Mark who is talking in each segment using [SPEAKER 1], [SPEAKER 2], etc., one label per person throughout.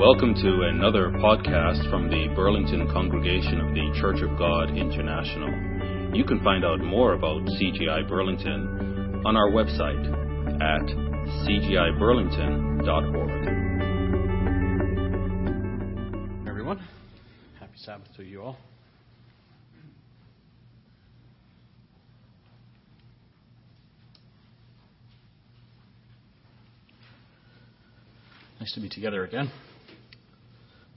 [SPEAKER 1] Welcome to another podcast from the Burlington congregation of the Church of God International. You can find out more about CGI Burlington on our website at cgiburlington.org.
[SPEAKER 2] Everyone, happy Sabbath to you all. Nice to be together again.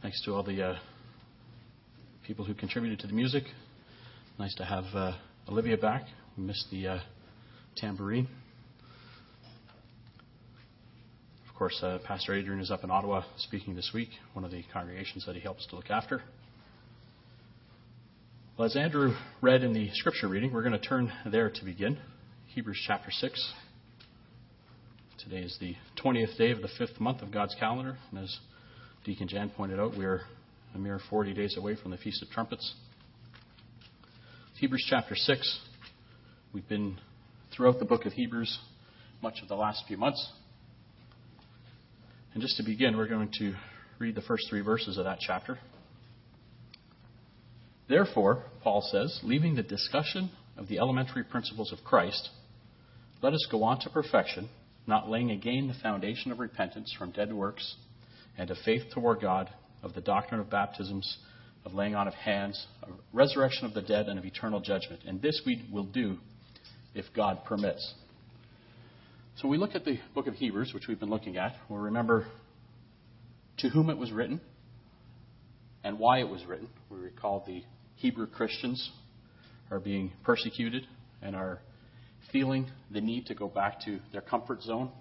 [SPEAKER 2] Thanks to all the uh, people who contributed to the music. Nice to have uh, Olivia back. We missed the uh, tambourine. Of course, uh, Pastor Adrian is up in Ottawa speaking this week, one of the congregations that he helps to look after. Well, as Andrew read in the scripture reading, we're going to turn there to begin. Hebrews chapter 6. Today is the 20th day of the fifth month of God's calendar, and as Deacon Jan pointed out, we are a mere 40 days away from the Feast of Trumpets. Hebrews chapter 6. We've been throughout the book of Hebrews much of the last few months. And just to begin, we're going to read the first three verses of that chapter. Therefore, Paul says, leaving the discussion of the elementary principles of Christ, let us go on to perfection, not laying again the foundation of repentance from dead works and of faith toward God, of the doctrine of baptisms, of laying on of hands, of resurrection of the dead, and of eternal judgment. And this we will do if God permits. So we look at the book of Hebrews, which we've been looking at. We'll remember to whom it was written and why it was written. We recall the Hebrew Christians are being persecuted and are feeling the need to go back to their comfort zone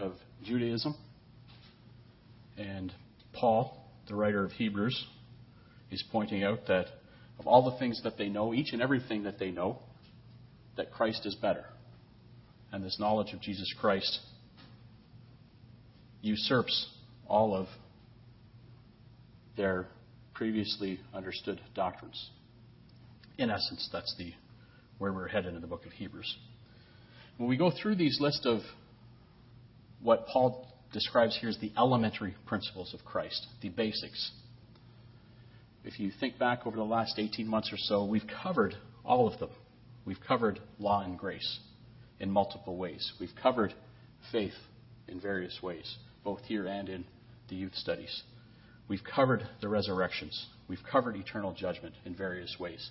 [SPEAKER 2] of Judaism. And Paul, the writer of Hebrews, is pointing out that of all the things that they know, each and everything that they know, that Christ is better. And this knowledge of Jesus Christ usurps all of their previously understood doctrines. In essence, that's the where we're headed in the book of Hebrews. When we go through these list of what Paul describes here as the elementary principles of Christ, the basics. If you think back over the last 18 months or so, we've covered all of them. We've covered law and grace in multiple ways. We've covered faith in various ways, both here and in the youth studies. We've covered the resurrections. We've covered eternal judgment in various ways.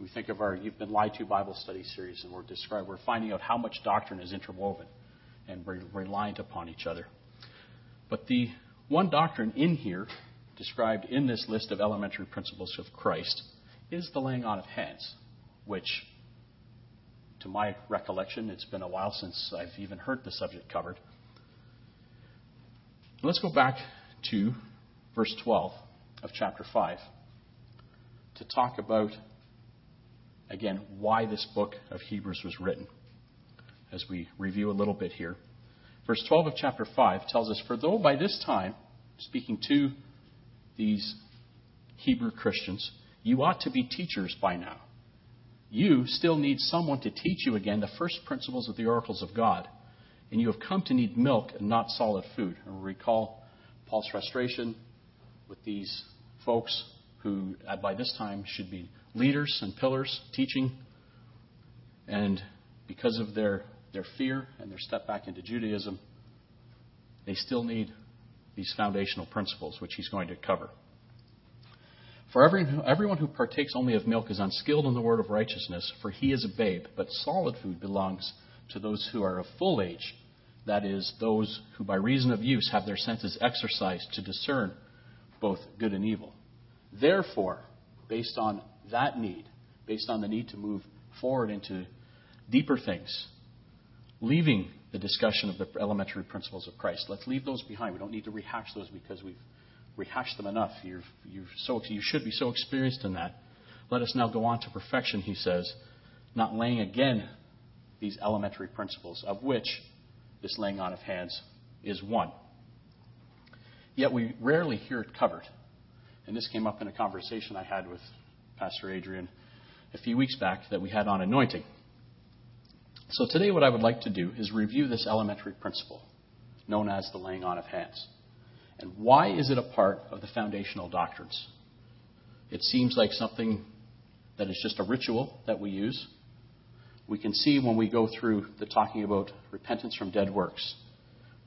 [SPEAKER 2] We think of our You've Been Lied to Bible study series, and we're, describing, we're finding out how much doctrine is interwoven and reliant upon each other. But the one doctrine in here, described in this list of elementary principles of Christ, is the laying on of hands, which, to my recollection, it's been a while since I've even heard the subject covered. Let's go back to verse 12 of chapter 5 to talk about, again, why this book of Hebrews was written, as we review a little bit here. Verse 12 of chapter 5 tells us, For though by this time, speaking to these Hebrew Christians, you ought to be teachers by now. You still need someone to teach you again the first principles of the oracles of God. And you have come to need milk and not solid food. And recall Paul's frustration with these folks who, by this time, should be leaders and pillars teaching. And because of their their fear and their step back into Judaism, they still need these foundational principles, which he's going to cover. For every, everyone who partakes only of milk is unskilled in the word of righteousness, for he is a babe, but solid food belongs to those who are of full age, that is, those who by reason of use have their senses exercised to discern both good and evil. Therefore, based on that need, based on the need to move forward into deeper things, leaving the discussion of the elementary principles of Christ. Let's leave those behind. We don't need to rehash those because we've rehashed them enough. You're, you're so, you should be so experienced in that. Let us now go on to perfection, he says, not laying again these elementary principles, of which this laying on of hands is one. Yet we rarely hear it covered. And this came up in a conversation I had with Pastor Adrian a few weeks back that we had on anointing. So today, what I would like to do is review this elementary principle known as the laying on of hands. And why is it a part of the foundational doctrines? It seems like something that is just a ritual that we use. We can see when we go through the talking about repentance from dead works,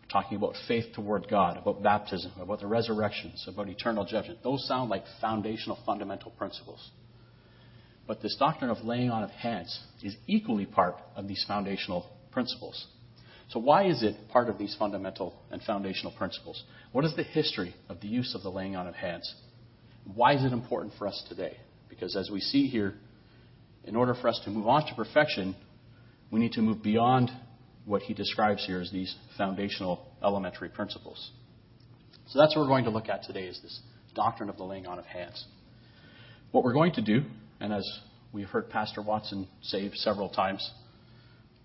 [SPEAKER 2] talking about faith toward God, about baptism, about the resurrections, about eternal judgment. Those sound like foundational, fundamental principles. But this doctrine of laying on of hands is equally part of these foundational principles. So, why is it part of these fundamental and foundational principles? What is the history of the use of the laying on of hands? Why is it important for us today? Because as we see here, in order for us to move on to perfection, we need to move beyond what he describes here as these foundational elementary principles. So that's what we're going to look at today is this doctrine of the laying on of hands. What we're going to do, and as we've heard Pastor Watson say several times,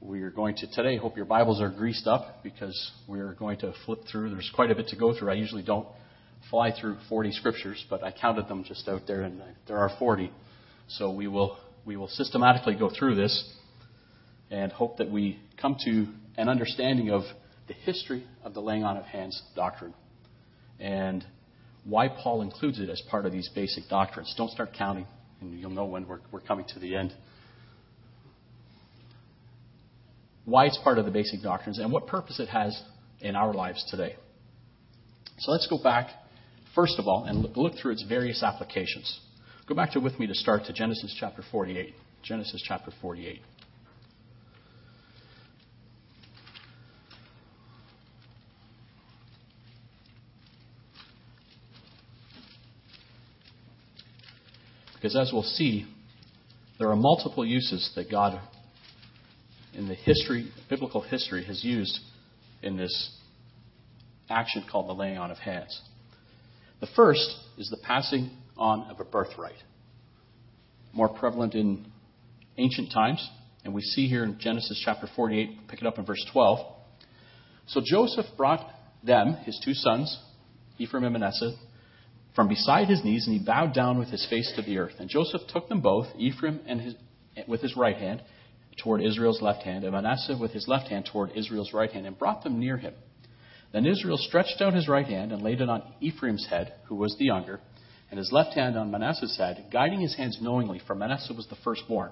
[SPEAKER 2] we are going to today hope your Bibles are greased up because we're going to flip through. There's quite a bit to go through. I usually don't fly through 40 scriptures, but I counted them just out there, and there are 40. So we will we will systematically go through this and hope that we come to an understanding of the history of the laying on of hands doctrine and why Paul includes it as part of these basic doctrines. Don't start counting, and you'll know when we're, we're coming to the end. Why it's part of the basic doctrines and what purpose it has in our lives today. So let's go back, first of all, and look through its various applications. Go back to with me to start to Genesis chapter 48. Genesis chapter 48. Because as we'll see, there are multiple uses that God, in the history, biblical history, has used in this action called the laying on of hands. The first is the passing on of a birthright. More prevalent in ancient times, and we see here in Genesis chapter 48, pick it up in verse 12. So Joseph brought them, his two sons, Ephraim and Manasseh, from beside his knees, and he bowed down with his face to the earth. And Joseph took them both, Ephraim and his, with his right hand, toward Israel's left hand, and Manasseh with his left hand toward Israel's right hand, and brought them near him. Then Israel stretched out his right hand and laid it on Ephraim's head, who was the younger, and his left hand on Manasseh's head, guiding his hands knowingly, for Manasseh was the firstborn.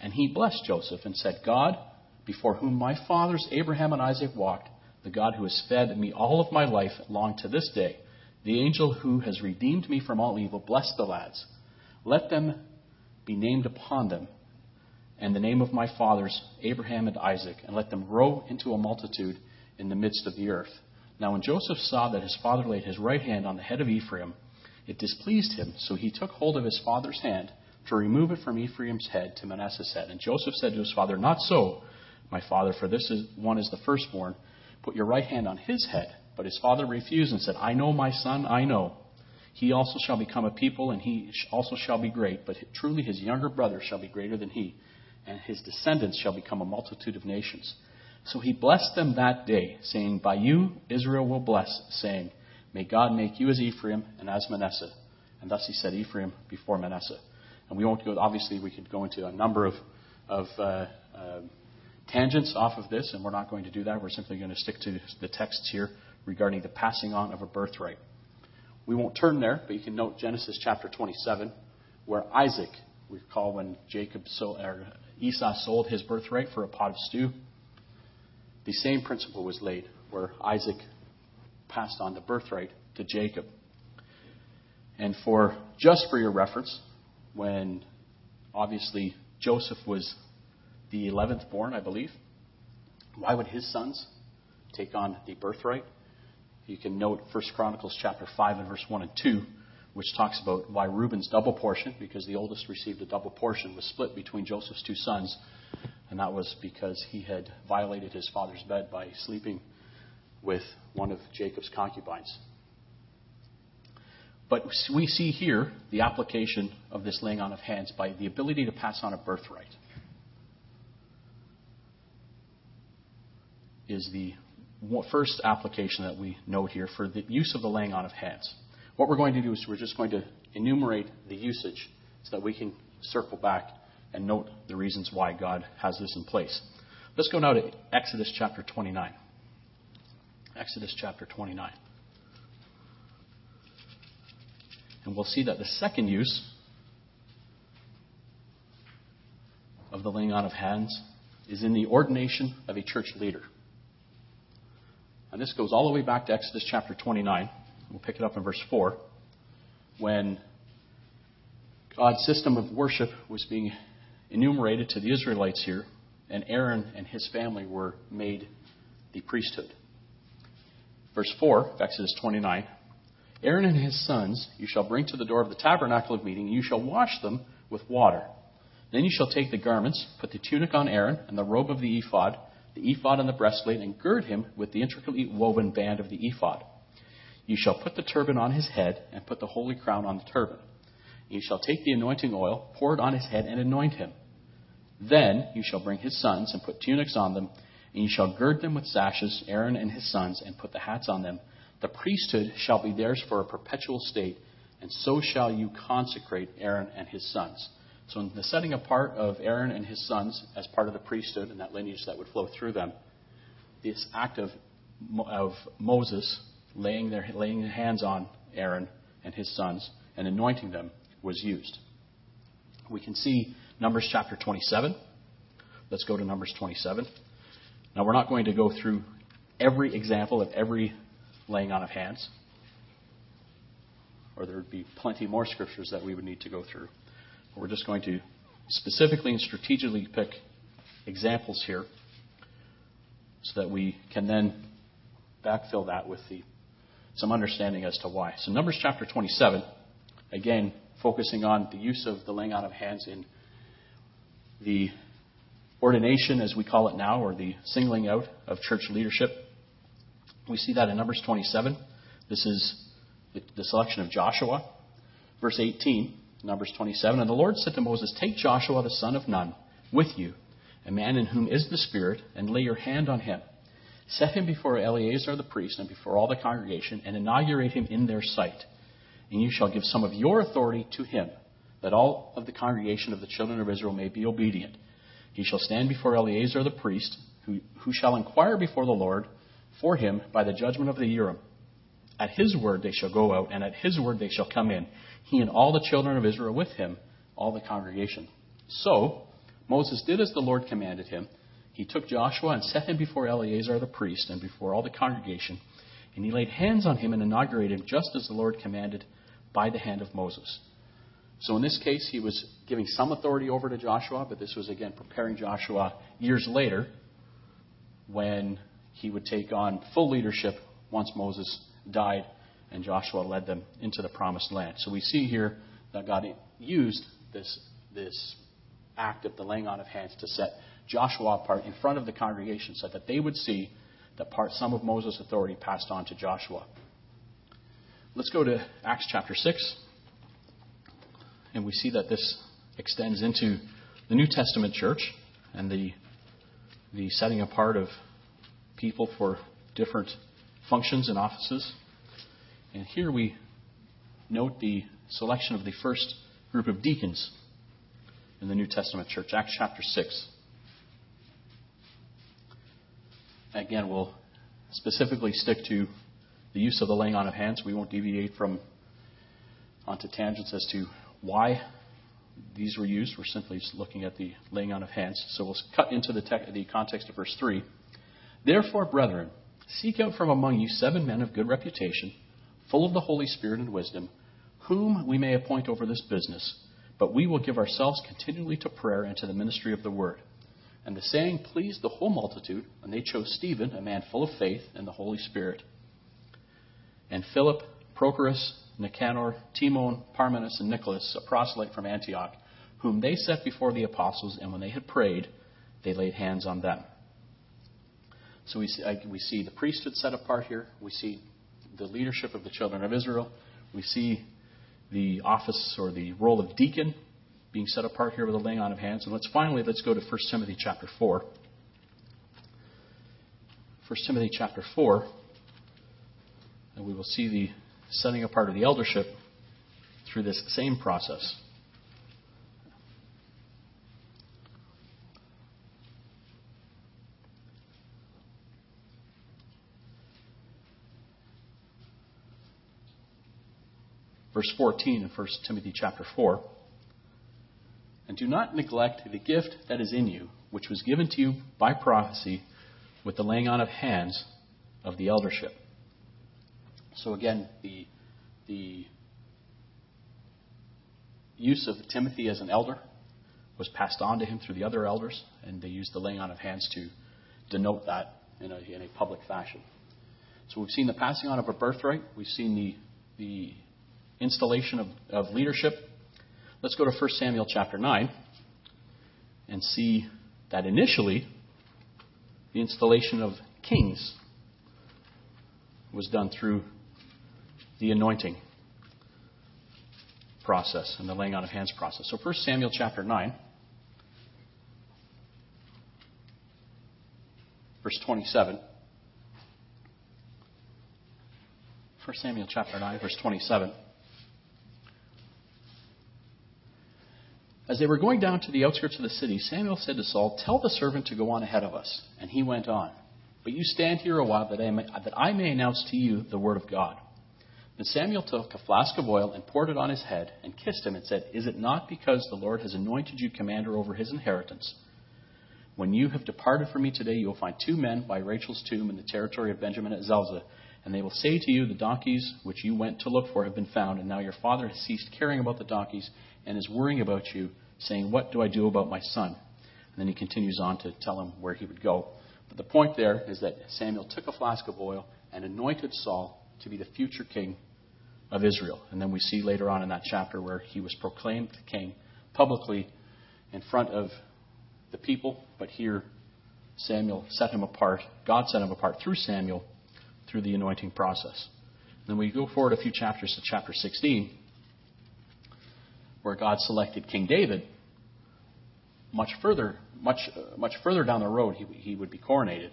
[SPEAKER 2] And he blessed Joseph and said, God, before whom my fathers Abraham and Isaac walked, the God who has fed me all of my life long to this day, the angel who has redeemed me from all evil, bless the lads. Let them be named upon them, and the name of my fathers, Abraham and Isaac, and let them grow into a multitude in the midst of the earth. Now, when Joseph saw that his father laid his right hand on the head of Ephraim, it displeased him, so he took hold of his father's hand to remove it from Ephraim's head to Manasseh's head. And Joseph said to his father, Not so, my father, for this is, one is the firstborn. Put your right hand on his head. But his father refused and said, I know, my son, I know. He also shall become a people, and he also shall be great. But truly his younger brother shall be greater than he, and his descendants shall become a multitude of nations. So he blessed them that day, saying, By you Israel will bless, saying, May God make you as Ephraim and as Manasseh. And thus he said Ephraim before Manasseh. And we won't go, obviously, we could go into a number of, of uh, uh, tangents off of this, and we're not going to do that. We're simply going to stick to the texts here regarding the passing on of a birthright. We won't turn there, but you can note Genesis chapter 27, where Isaac, we recall when Jacob sold, or Esau sold his birthright for a pot of stew. The same principle was laid, where Isaac passed on the birthright to Jacob. And for just for your reference, when obviously Joseph was the 11th born, I believe, why would his sons take on the birthright? You can note 1 Chronicles chapter 5 and verse 1 and 2, which talks about why Reuben's double portion, because the oldest received a double portion, was split between Joseph's two sons. And that was because he had violated his father's bed by sleeping with one of Jacob's concubines. But we see here the application of this laying on of hands by the ability to pass on a birthright. Is the first application that we note here for the use of the laying on of hands. What we're going to do is we're just going to enumerate the usage so that we can circle back and note the reasons why God has this in place. Let's go now to Exodus chapter 29. Exodus chapter 29. And we'll see that the second use of the laying on of hands is in the ordination of a church leader. And this goes all the way back to Exodus chapter 29. We'll pick it up in verse 4 when God's system of worship was being enumerated to the Israelites here, and Aaron and his family were made the priesthood. Verse 4 of Exodus 29 Aaron and his sons you shall bring to the door of the tabernacle of meeting, and you shall wash them with water. Then you shall take the garments, put the tunic on Aaron, and the robe of the ephod, the ephod and the breastplate, and gird him with the intricately woven band of the ephod. You shall put the turban on his head, and put the holy crown on the turban. You shall take the anointing oil, pour it on his head, and anoint him. Then you shall bring his sons, and put tunics on them, and you shall gird them with sashes, Aaron and his sons, and put the hats on them. The priesthood shall be theirs for a perpetual state, and so shall you consecrate Aaron and his sons. So, in the setting apart of Aaron and his sons as part of the priesthood and that lineage that would flow through them, this act of, of Moses laying their laying hands on Aaron and his sons and anointing them was used. We can see Numbers chapter 27. Let's go to Numbers 27. Now we're not going to go through every example of every laying on of hands, or there would be plenty more scriptures that we would need to go through. We're just going to specifically and strategically pick examples here so that we can then backfill that with the some understanding as to why. So, Numbers chapter 27, again, focusing on the use of the laying on of hands in the ordination, as we call it now, or the singling out of church leadership. We see that in Numbers 27. This is the selection of Joshua. Verse 18, Numbers 27. And the Lord said to Moses, Take Joshua the son of Nun with you, a man in whom is the Spirit, and lay your hand on him Set him before Eleazar the priest and before all the congregation, and inaugurate him in their sight. And you shall give some of your authority to him, that all of the congregation of the children of Israel may be obedient. He shall stand before Eleazar the priest, who, who shall inquire before the Lord for him by the judgment of the Urim. At his word they shall go out, and at his word they shall come in, he and all the children of Israel with him, all the congregation. So Moses did as the Lord commanded him he took Joshua and set him before Eleazar the priest and before all the congregation, and he laid hands on him and inaugurated him just as the Lord commanded by the hand of Moses. So in this case, he was giving some authority over to Joshua, but this was again preparing Joshua years later when he would take on full leadership once Moses died and Joshua led them into the promised land. So we see here that God used this, this act of the laying on of hands to set Joshua apart in front of the congregation so that they would see that part, some of Moses' authority passed on to Joshua. Let's go to Acts chapter 6. And we see that this extends into the New Testament church and the, the setting apart of people for different functions and offices. And here we note the selection of the first group of deacons in the New Testament church, Acts chapter 6. Again, we'll specifically stick to the use of the laying on of hands. We won't deviate from onto tangents as to why these were used. We're simply just looking at the laying on of hands. So we'll cut into the, the context of verse 3. Therefore, brethren, seek out from among you seven men of good reputation, full of the Holy Spirit and wisdom, whom we may appoint over this business. But we will give ourselves continually to prayer and to the ministry of the word. And the saying pleased the whole multitude, and they chose Stephen, a man full of faith and the Holy Spirit, and Philip, Prochorus, Nicanor, Timon, Parmenas, and Nicholas, a proselyte from Antioch, whom they set before the apostles, and when they had prayed, they laid hands on them. So we see, we see the priesthood set apart here. We see the leadership of the children of Israel. We see the office or the role of deacon being set apart here with a laying on of hands. And let's finally let's go to 1 Timothy chapter 4. 1 Timothy chapter 4, and we will see the setting apart of the eldership through this same process. Verse 14 in 1 Timothy chapter 4. And do not neglect the gift that is in you, which was given to you by prophecy with the laying on of hands of the eldership. So again, the, the use of Timothy as an elder was passed on to him through the other elders, and they used the laying on of hands to denote that in a, in a public fashion. So we've seen the passing on of a birthright. We've seen the, the installation of, of leadership. Let's go to 1 Samuel chapter 9 and see that initially the installation of kings was done through the anointing process and the laying on of hands process. So 1 Samuel chapter 9 verse 27. 1 Samuel chapter 9, verse 27. As they were going down to the outskirts of the city, Samuel said to Saul, Tell the servant to go on ahead of us. And he went on. But you stand here a while that I may, that I may announce to you the word of God. Then Samuel took a flask of oil and poured it on his head and kissed him and said, Is it not because the Lord has anointed you commander over his inheritance? When you have departed from me today, you will find two men by Rachel's tomb in the territory of Benjamin at Zelzah, and they will say to you, The donkeys which you went to look for have been found, and now your father has ceased caring about the donkeys and is worrying about you, saying, What do I do about my son? And then he continues on to tell him where he would go. But the point there is that Samuel took a flask of oil and anointed Saul to be the future king of Israel. And then we see later on in that chapter where he was proclaimed king publicly in front of the people, but here Samuel set him apart. God set him apart through Samuel through the anointing process. And Then we go forward a few chapters to chapter 16, where God selected King David. Much further, much, uh, much further down the road, he, he would be coronated,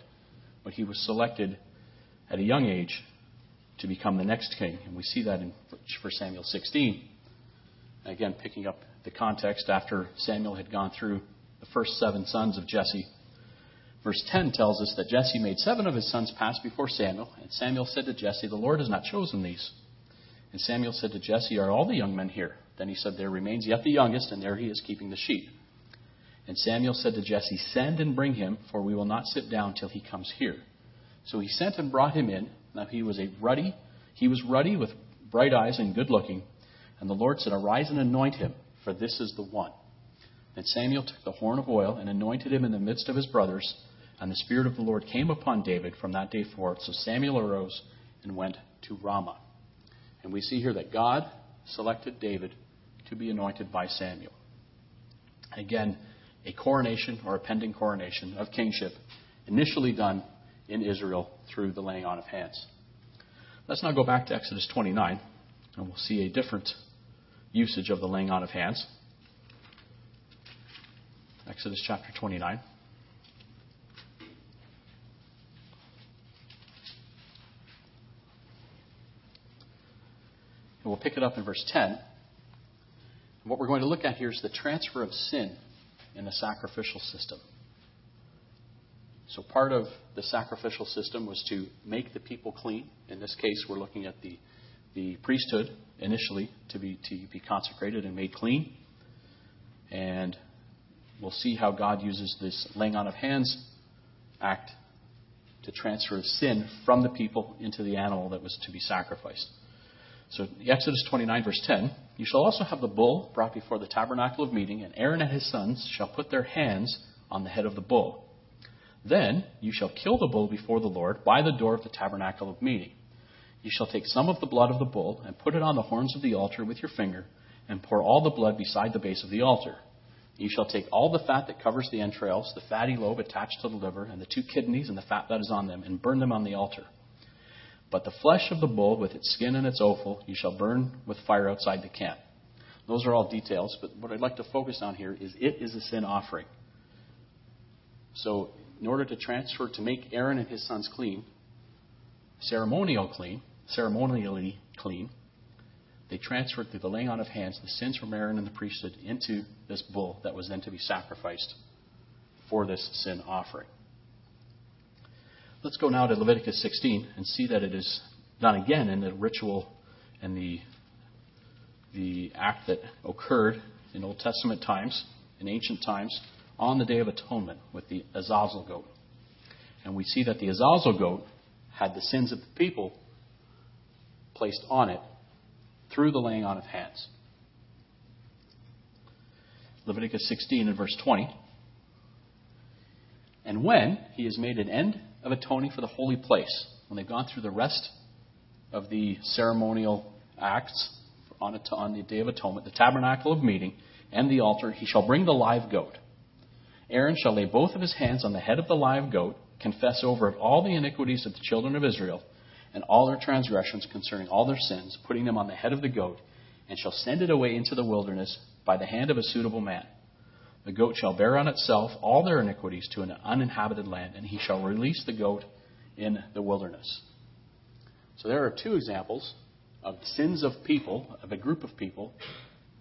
[SPEAKER 2] but he was selected at a young age to become the next king, and we see that in 1 Samuel 16. Again, picking up the context after Samuel had gone through the first seven sons of Jesse. Verse 10 tells us that Jesse made seven of his sons pass before Samuel, and Samuel said to Jesse, The Lord has not chosen these. And Samuel said to Jesse, Are all the young men here? Then he said, There remains yet the youngest, and there he is keeping the sheep. And Samuel said to Jesse, Send and bring him, for we will not sit down till he comes here. So he sent and brought him in. Now he was a ruddy, he was ruddy with bright eyes and good looking. And the Lord said, Arise and anoint him, for this is the one. And Samuel took the horn of oil and anointed him in the midst of his brothers. And the Spirit of the Lord came upon David from that day forth. So Samuel arose and went to Ramah. And we see here that God selected David to be anointed by Samuel. Again, a coronation or a pending coronation of kingship, initially done in Israel through the laying on of hands. Let's now go back to Exodus 29, and we'll see a different usage of the laying on of hands. Exodus chapter 29. And we'll pick it up in verse 10. What we're going to look at here is the transfer of sin in the sacrificial system. So, part of the sacrificial system was to make the people clean. In this case, we're looking at the, the priesthood initially to be, to be consecrated and made clean. And we'll see how God uses this laying on of hands act to transfer sin from the people into the animal that was to be sacrificed. So, Exodus 29, verse 10 You shall also have the bull brought before the tabernacle of meeting, and Aaron and his sons shall put their hands on the head of the bull. Then you shall kill the bull before the Lord by the door of the tabernacle of meeting. You shall take some of the blood of the bull and put it on the horns of the altar with your finger, and pour all the blood beside the base of the altar. You shall take all the fat that covers the entrails, the fatty lobe attached to the liver, and the two kidneys and the fat that is on them, and burn them on the altar. But the flesh of the bull, with its skin and its offal, you shall burn with fire outside the camp. Those are all details, but what I'd like to focus on here is it is a sin offering. So, in order to transfer, to make Aaron and his sons clean, ceremonial clean, ceremonially clean, they transferred through the laying on of hands the sins from Aaron and the priesthood into this bull that was then to be sacrificed for this sin offering. Let's go now to Leviticus 16 and see that it is done again in the ritual and the the act that occurred in Old Testament times, in ancient times, on the Day of Atonement with the Azazel goat. And we see that the Azazel goat had the sins of the people placed on it through the laying on of hands. Leviticus 16 and verse 20. And when he has made an end of atoning for the holy place, when they've gone through the rest of the ceremonial acts on, on the Day of Atonement, the tabernacle of meeting, and the altar, he shall bring the live goat. Aaron shall lay both of his hands on the head of the live goat, confess over it all the iniquities of the children of Israel, and all their transgressions concerning all their sins, putting them on the head of the goat, and shall send it away into the wilderness by the hand of a suitable man. The goat shall bear on itself all their iniquities to an uninhabited land, and he shall release the goat in the wilderness. So there are two examples of sins of people, of a group of people,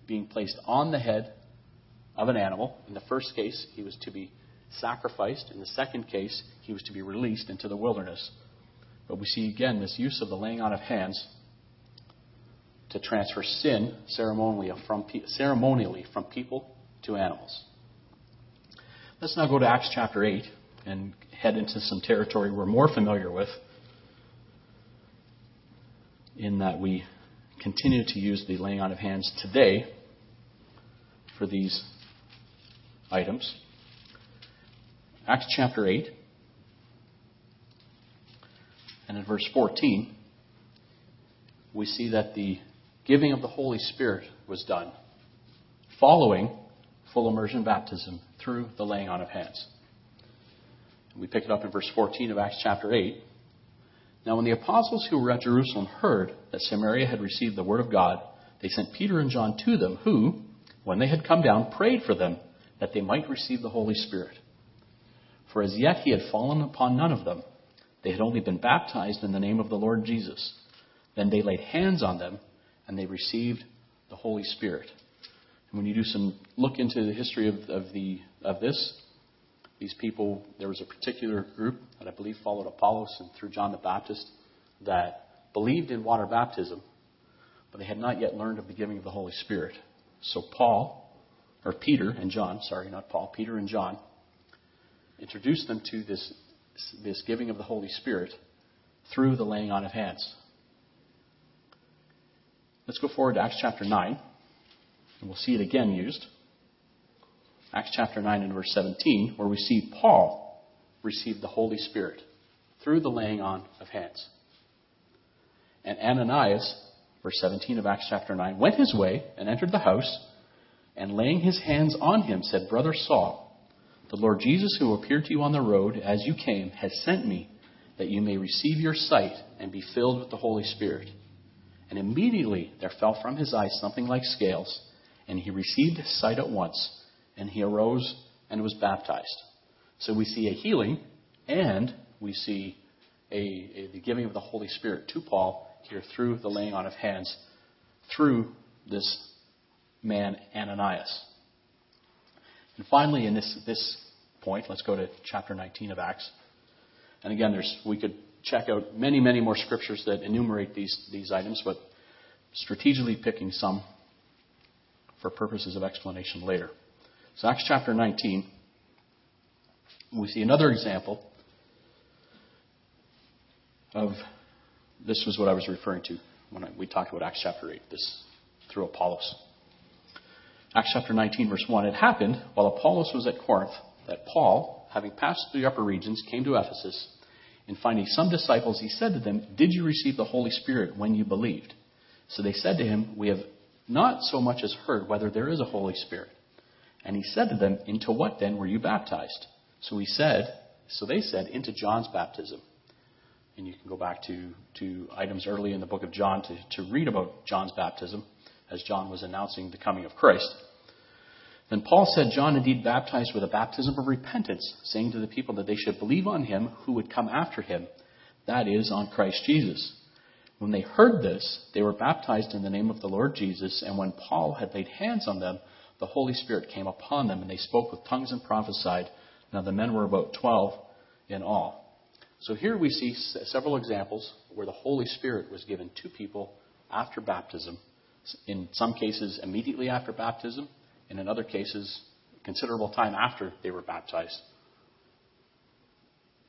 [SPEAKER 2] being placed on the head of an animal. In the first case, he was to be sacrificed. In the second case, he was to be released into the wilderness. But we see again this use of the laying on of hands to transfer sin ceremonially from, ceremonially from people to animals. Let's now go to Acts chapter 8 and head into some territory we're more familiar with in that we continue to use the laying on of hands today for these items. Acts chapter 8, and in verse 14, we see that the giving of the Holy Spirit was done following full immersion baptism through the laying on of hands. We pick it up in verse 14 of Acts chapter 8. Now, when the apostles who were at Jerusalem heard that Samaria had received the word of God, they sent Peter and John to them, who, when they had come down, prayed for them that they might receive the Holy Spirit. For as yet he had fallen upon none of them. They had only been baptized in the name of the Lord Jesus. Then they laid hands on them, and they received the Holy Spirit. And when you do some look into the history of, of, the, of this, these people, there was a particular group that I believe followed Apollos and through John the Baptist that believed in water baptism, but they had not yet learned of the giving of the Holy Spirit. So Paul, or Peter and John, sorry, not Paul, Peter and John, introduced them to this, this giving of the Holy Spirit through the laying on of hands. Let's go forward to Acts chapter 9, and we'll see it again used. Acts chapter 9 and verse 17, where we see Paul receive the Holy Spirit through the laying on of hands. And Ananias, verse 17 of Acts chapter 9, went his way and entered the house, and laying his hands on him, said, Brother Saul, the Lord Jesus, who appeared to you on the road as you came, has sent me that you may receive your sight and be filled with the Holy Spirit. And immediately there fell from his eyes something like scales, and he received sight at once and he arose and was baptized. So we see a healing and we see a, a, the giving of the Holy Spirit to Paul here through the laying on of hands through this man Ananias. And finally, in this, this point, let's go to chapter 19 of Acts. And again, there's, we could check out many, many more scriptures that enumerate these, these items, but strategically picking some for purposes of explanation later. So, Acts chapter 19, we see another example of this was what I was referring to when I, we talked about Acts chapter 8, this through Apollos. Acts chapter 19, verse 1. It happened while Apollos was at Corinth that Paul, having passed through the upper regions, came to Ephesus. And finding some disciples, he said to them, Did you receive the Holy Spirit when you believed? So they said to him, We have not so much as heard whether there is a Holy Spirit. And he said to them, Into what then were you baptized? So he said, so they said, Into John's baptism. And you can go back to, to items early in the book of John to, to read about John's baptism as John was announcing the coming of Christ. Then Paul said, John indeed baptized with a baptism of repentance, saying to the people that they should believe on him who would come after him, that is, on Christ Jesus. When they heard this, they were baptized in the name of the Lord Jesus, and when Paul had laid hands on them, the Holy Spirit came upon them, and they spoke with tongues and prophesied. Now the men were about 12 in all. So here we see several examples where the Holy Spirit was given to people after baptism In some cases, immediately after baptism, and in other cases, considerable time after they were baptized.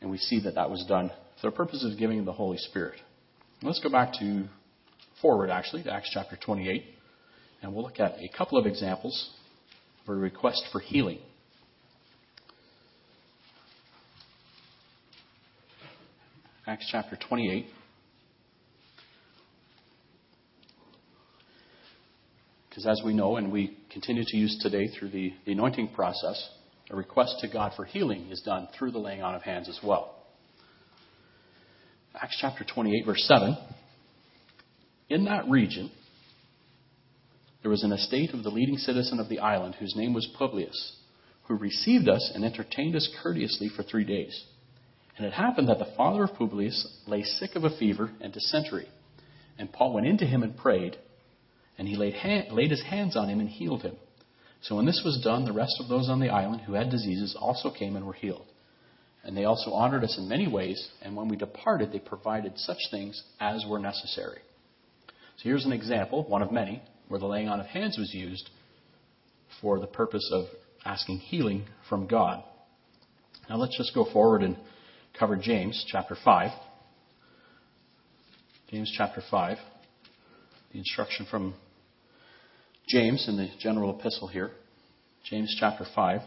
[SPEAKER 2] And we see that that was done for the purpose of giving the Holy Spirit. Let's go back to forward, actually, to Acts chapter 28, and we'll look at a couple of examples of a request for healing. Acts chapter 28. Because as we know, and we continue to use today through the, the anointing process, a request to God for healing is done through the laying on of hands as well. Acts chapter 28, verse 7. In that region, there was an estate of the leading citizen of the island, whose name was Publius, who received us and entertained us courteously for three days. And it happened that the father of Publius lay sick of a fever and dysentery. And Paul went in to him and prayed, and he laid, hand, laid his hands on him and healed him. So when this was done, the rest of those on the island who had diseases also came and were healed. And they also honored us in many ways, and when we departed, they provided such things as were necessary. So here's an example, one of many, where the laying on of hands was used for the purpose of asking healing from God. Now let's just go forward and cover James chapter 5. James chapter 5. The instruction from James in the general epistle here. James chapter 5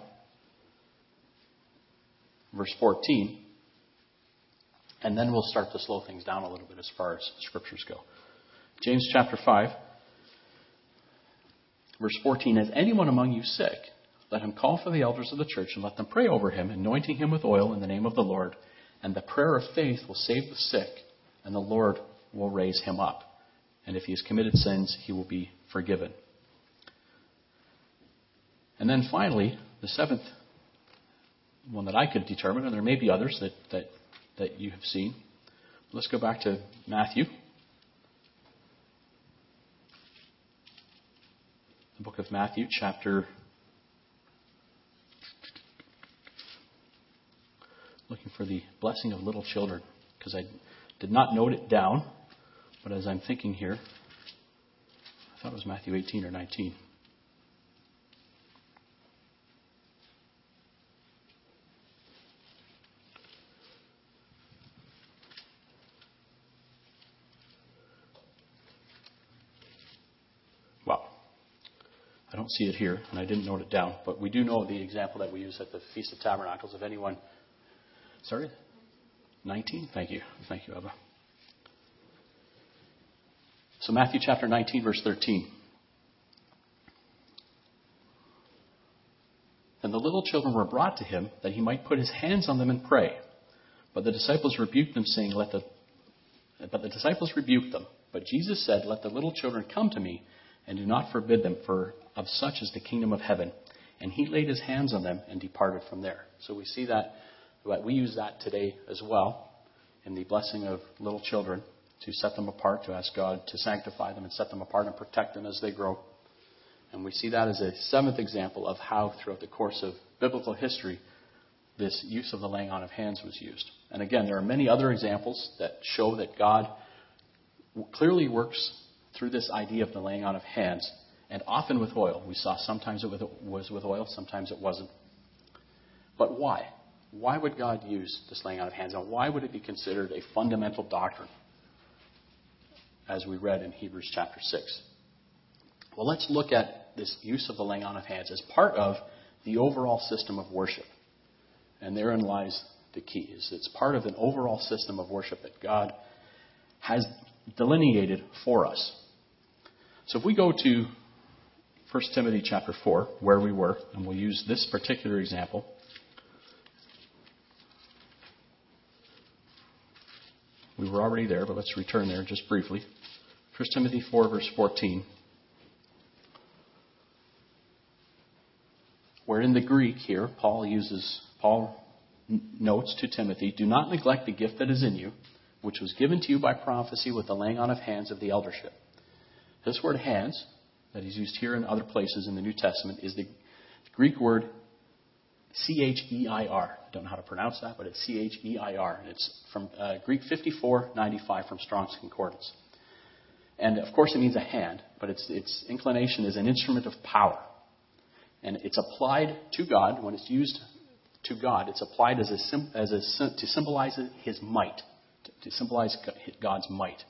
[SPEAKER 2] verse 14. And then we'll start to slow things down a little bit as far as scriptures go. James chapter 5, verse 14 Is anyone among you sick? Let him call for the elders of the church and let them pray over him, anointing him with oil in the name of the Lord. And the prayer of faith will save the sick, and the Lord will raise him up. And if he has committed sins, he will be forgiven. And then finally, the seventh one that I could determine, and there may be others that, that, that you have seen. Let's go back to Matthew. The book of Matthew, chapter. Looking for the blessing of little children, because I did not note it down, but as I'm thinking here, I thought it was Matthew 18 or 19. See it here, and I didn't note it down, but we do know the example that we use at the Feast of Tabernacles. If anyone, sorry, 19. Thank you, thank you, Abba. So Matthew chapter 19, verse 13. And the little children were brought to him that he might put his hands on them and pray. But the disciples rebuked them, saying, "Let the." But the disciples rebuked them. But Jesus said, "Let the little children come to me, and do not forbid them, for of such is the kingdom of heaven. And he laid his hands on them and departed from there. So we see that, that we use that today as well in the blessing of little children to set them apart, to ask God to sanctify them and set them apart and protect them as they grow. And we see that as a seventh example of how, throughout the course of biblical history, this use of the laying on of hands was used. And again, there are many other examples that show that God clearly works through this idea of the laying on of hands and often with oil. We saw sometimes it was with oil, sometimes it wasn't. But why? Why would God use this laying on of hands? And why would it be considered a fundamental doctrine, as we read in Hebrews chapter 6? Well, let's look at this use of the laying on of hands as part of the overall system of worship. And therein lies the key, is it's part of an overall system of worship that God has delineated for us. So if we go to 1 Timothy chapter 4, where we were, and we'll use this particular example. We were already there, but let's return there just briefly. 1 Timothy 4, verse 14. Where in the Greek here, Paul uses, Paul notes to Timothy, do not neglect the gift that is in you, which was given to you by prophecy with the laying on of hands of the eldership. This word hands that is used here and other places in the New Testament is the Greek word C H E I R. I don't know how to pronounce that, but it's C H E I R. And it's from uh, Greek 5495 from Strong's Concordance. And of course, it means a hand, but its, its inclination is an instrument of power. And it's applied to God. When it's used to God, it's applied as a, as a, to symbolize his might, to, symbolize God's might.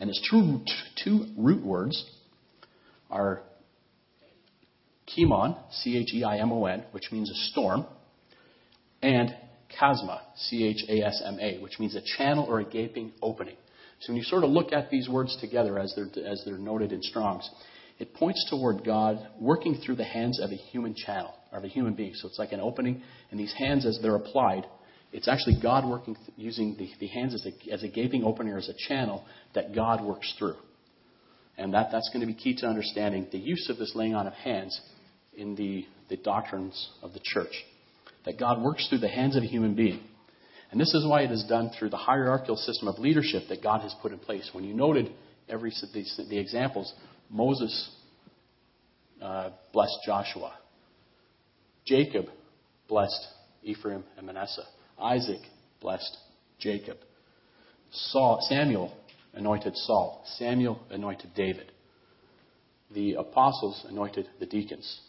[SPEAKER 2] And its two, two root words are chemon, C H E I M O N, which means a storm, and chasma, C H A S M A, which means a channel or a gaping opening. So when you sort of look at these words together as they're, as they're noted in Strong's, it points toward God working through the hands of a human channel, of a human being. So it's like an opening, and these hands, as they're applied, it's actually God working, using the, the hands as a, as a gaping opening or as a channel that God works through. And that, that's going to be key to understanding the use of this laying on of hands in the, the doctrines of the church. That God works through the hands of a human being. And this is why it is done through the hierarchical system of leadership that God has put in place. When you noted every the, the examples, Moses uh, blessed Joshua. Jacob blessed Ephraim and Manasseh. Isaac blessed Jacob. Saul, Samuel anointed Saul. Samuel anointed David. The apostles anointed the deacons.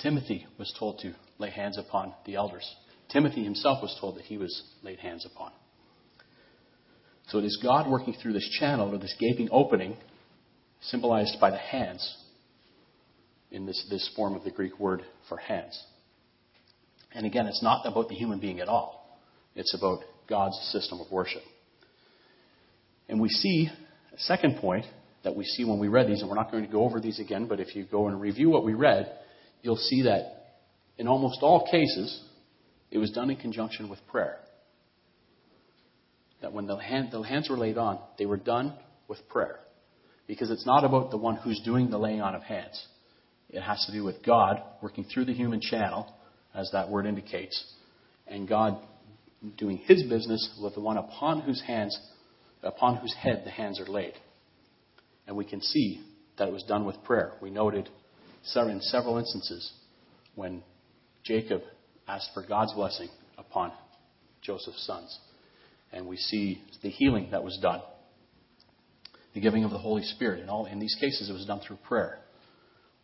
[SPEAKER 2] Timothy was told to lay hands upon the elders. Timothy himself was told that he was laid hands upon. So it is God working through this channel or this gaping opening, symbolized by the hands in this, this form of the Greek word for hands. And again, it's not about the human being at all. It's about God's system of worship. And we see a second point that we see when we read these, and we're not going to go over these again, but if you go and review what we read, you'll see that in almost all cases, it was done in conjunction with prayer. That when the, hand, the hands were laid on, they were done with prayer. Because it's not about the one who's doing the laying on of hands. It has to do with God working through the human channel, as that word indicates, and God doing his business with the one upon whose hands, upon whose head the hands are laid. And we can see that it was done with prayer. We noted in several instances when Jacob asked for God's blessing upon Joseph's sons. And we see the healing that was done, the giving of the Holy Spirit. In all in these cases, it was done through prayer.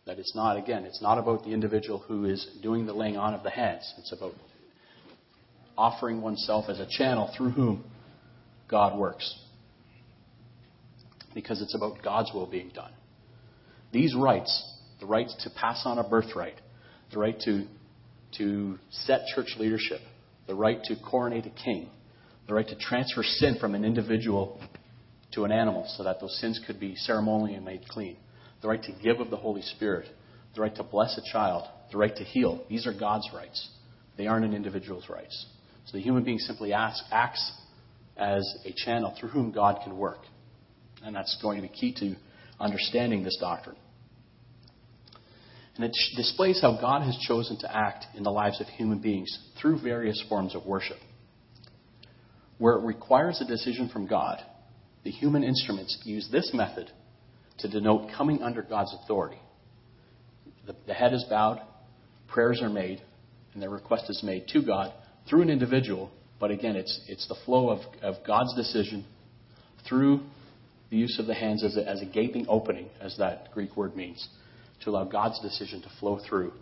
[SPEAKER 2] That it's not again, it's not about the individual who is doing the laying on of the hands. It's about offering oneself as a channel through whom God works. Because it's about God's will being done. These rights, the right to pass on a birthright, the right to to set church leadership, the right to coronate a king, the right to transfer sin from an individual to an animal so that those sins could be ceremonially made clean, the right to give of the Holy Spirit, the right to bless a child, the right to heal. These are God's rights. They aren't an individual's rights. So the human being simply asks, acts as a channel through whom God can work. And that's going to be key to understanding this doctrine. And it displays how God has chosen to act in the lives of human beings through various forms of worship. Where it requires a decision from God, the human instruments use this method to denote coming under God's authority. The, the head is bowed, prayers are made, and the request is made to God through an individual, but again, it's, it's the flow of, of God's decision through the use of the hands as a, as a gaping opening, as that Greek word means to allow God's decision to flow through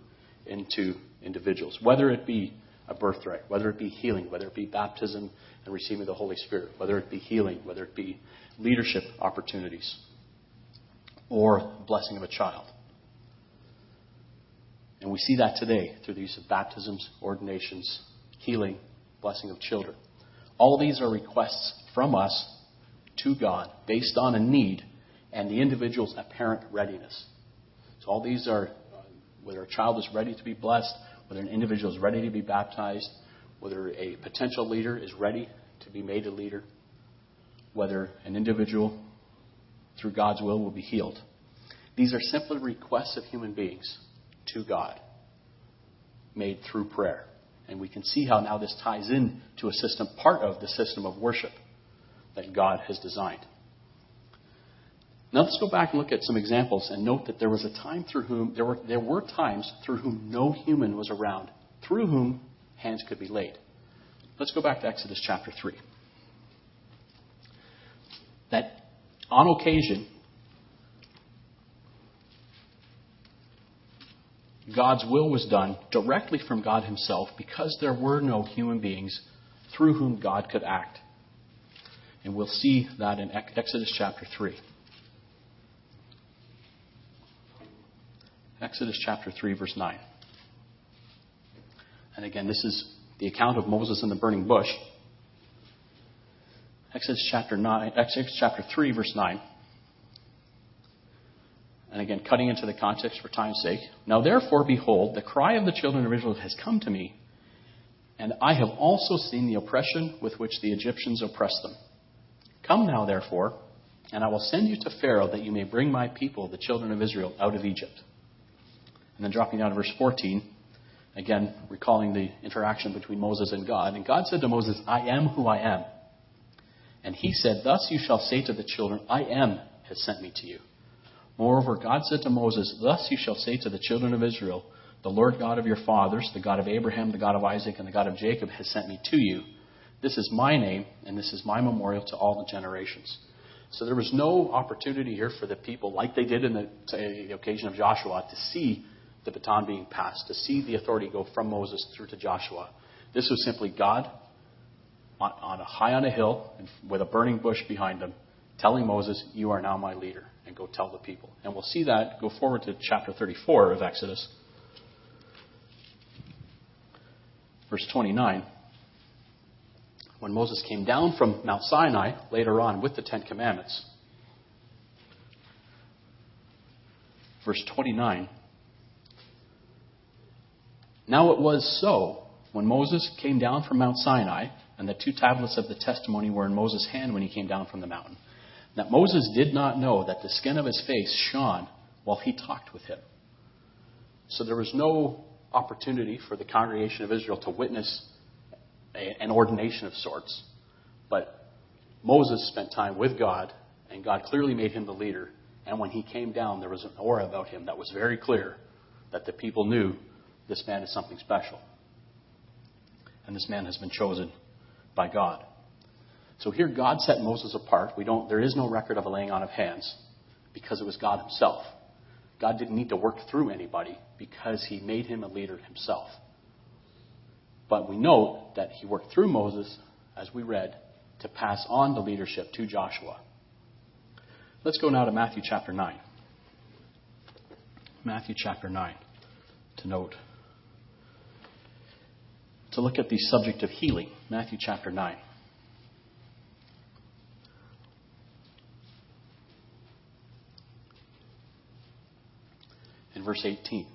[SPEAKER 2] into individuals, whether it be a birthright, whether it be healing, whether it be baptism and receiving the Holy Spirit, whether it be healing, whether it be leadership opportunities, or blessing of a child. And we see that today through the use of baptisms, ordinations, healing, blessing of children. All these are requests from us to God based on a need and the individual's apparent readiness. So all these are whether a child is ready to be blessed, whether an individual is ready to be baptized, whether a potential leader is ready to be made a leader, whether an individual, through God's will, will be healed. These are simply requests of human beings to God, made through prayer. And we can see how now this ties in to a system, part of the system of worship that God has designed. Now let's go back and look at some examples and note that there was a time through whom there were, there were times through whom no human was around, through whom hands could be laid. Let's go back to Exodus chapter 3. That on occasion, God's will was done directly from God Himself because there were no human beings through whom God could act. And we'll see that in Exodus chapter 3. Exodus chapter 3, verse 9. And again, this is the account of Moses in the burning bush. Exodus chapter 9, Exodus chapter 3, verse 9. And again, cutting into the context for time's sake. Now therefore, behold, the cry of the children of Israel has come to me, and I have also seen the oppression with which the Egyptians oppress them. Come now, therefore, and I will send you to Pharaoh that you may bring my people, the children of Israel, out of Egypt. And then dropping down to verse 14, again, recalling the interaction between Moses and God. And God said to Moses, I am who I am. And he said, Thus you shall say to the children, I am has sent me to you. Moreover, God said to Moses, Thus you shall say to the children of Israel, The Lord God of your fathers, the God of Abraham, the God of Isaac, and the God of Jacob, has sent me to you. This is my name, and this is my memorial to all the generations. So there was no opportunity here for the people, like they did in the, the occasion of Joshua, to see the baton being passed, to see the authority go from Moses through to Joshua. This was simply God on, on a high on a hill with a burning bush behind him, telling Moses, "You are now my leader, and go tell the people." And we'll see that go forward to chapter 34 of Exodus, verse 29 when Moses came down from Mount Sinai later on with the Ten Commandments. Verse 29. Now it was so when Moses came down from Mount Sinai, and the two tablets of the testimony were in Moses' hand when he came down from the mountain, that Moses did not know that the skin of his face shone while he talked with him. So there was no opportunity for the congregation of Israel to witness an ordination of sorts. But Moses spent time with God, and God clearly made him the leader. And when he came down, there was an aura about him that was very clear that the people knew this man is something special. And this man has been chosen by God. So here God set Moses apart. We don't, there is no record of a laying on of hands because it was God himself. God didn't need to work through anybody because he made him a leader himself. But we note that he worked through Moses, as we read, to pass on the leadership to Joshua. Let's go now to Matthew chapter 9. Matthew chapter 9 to note. To look at the subject of healing. Matthew chapter 9. In verse 18.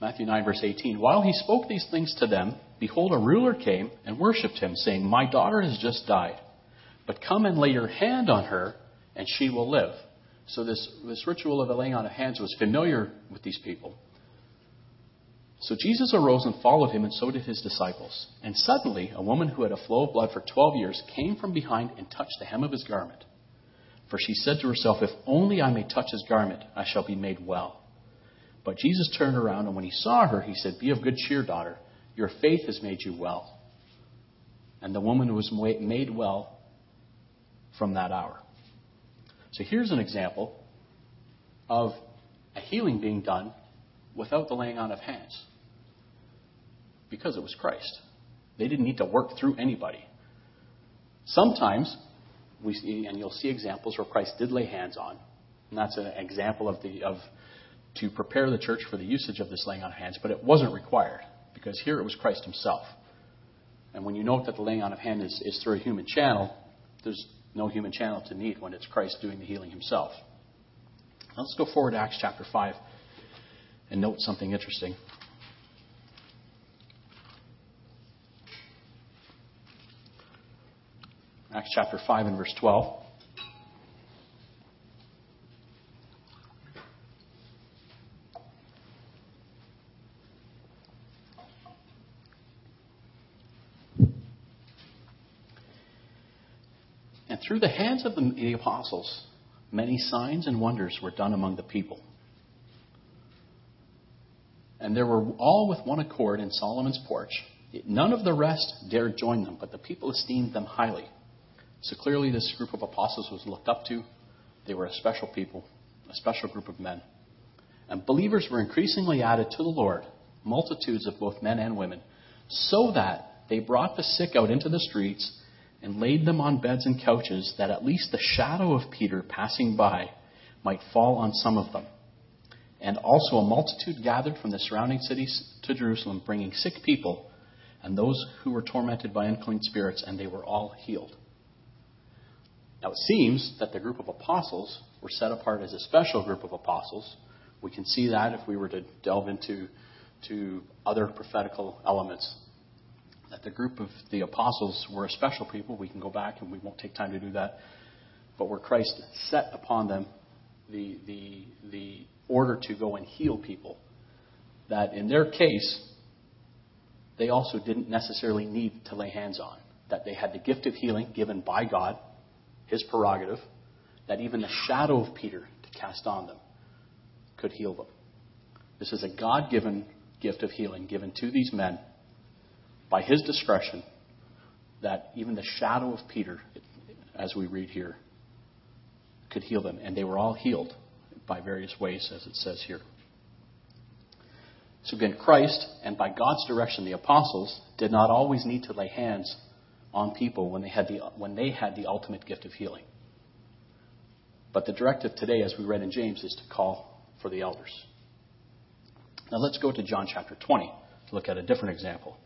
[SPEAKER 2] Matthew 9, verse 18. While he spoke these things to them, behold, a ruler came and worshipped him, saying, My daughter has just died, but come and lay your hand on her, and she will live. So this, this ritual of the laying on of hands was familiar with these people. So Jesus arose and followed him, and so did his disciples. And suddenly, a woman who had a flow of blood for twelve years came from behind and touched the hem of his garment. For she said to herself, If only I may touch his garment, I shall be made well. But Jesus turned around, and when he saw her, he said, Be of good cheer, daughter. Your faith has made you well. And the woman was made well from that hour. So here's an example of a healing being done without the laying on of hands. Because it was Christ. They didn't need to work through anybody. Sometimes we see, and you'll see examples where Christ did lay hands on. And that's an example of the of to prepare the church for the usage of this laying on of hands, but it wasn't required because here it was Christ himself. And when you note that the laying on of hands is, is through a human channel, there's no human channel to need when it's Christ doing the healing himself. Now let's go forward to Acts chapter 5 and note something interesting. Acts chapter 5 and verse 12. Through the hands of the apostles, many signs and wonders were done among the people. And they were all with one accord in Solomon's porch. None of the rest dared join them, but the people esteemed them highly. So clearly, this group of apostles was looked up to. They were a special people, a special group of men. And believers were increasingly added to the Lord, multitudes of both men and women, so that they brought the sick out into the streets and laid them on beds and couches, that at least the shadow of Peter passing by might fall on some of them. And also a multitude gathered from the surrounding cities to Jerusalem, bringing sick people and those who were tormented by unclean spirits, and they were all healed. Now it seems that the group of apostles were set apart as a special group of apostles. We can see that if we were to delve into to other prophetical elements. That the group of the apostles were a special people. We can go back and we won't take time to do that. But where Christ set upon them the, the, the order to go and heal people, that in their case, they also didn't necessarily need to lay hands on. That they had the gift of healing given by God, his prerogative, that even the shadow of Peter to cast on them could heal them. This is a God given gift of healing given to these men by his discretion, that even the shadow of Peter, as we read here, could heal them. And they were all healed by various ways, as it says here. So again, Christ, and by God's direction, the apostles, did not always need to lay hands on people when they had the, when they had the ultimate gift of healing. But the directive today, as we read in James, is to call for the elders. Now let's go to John chapter 20 to look at a different example.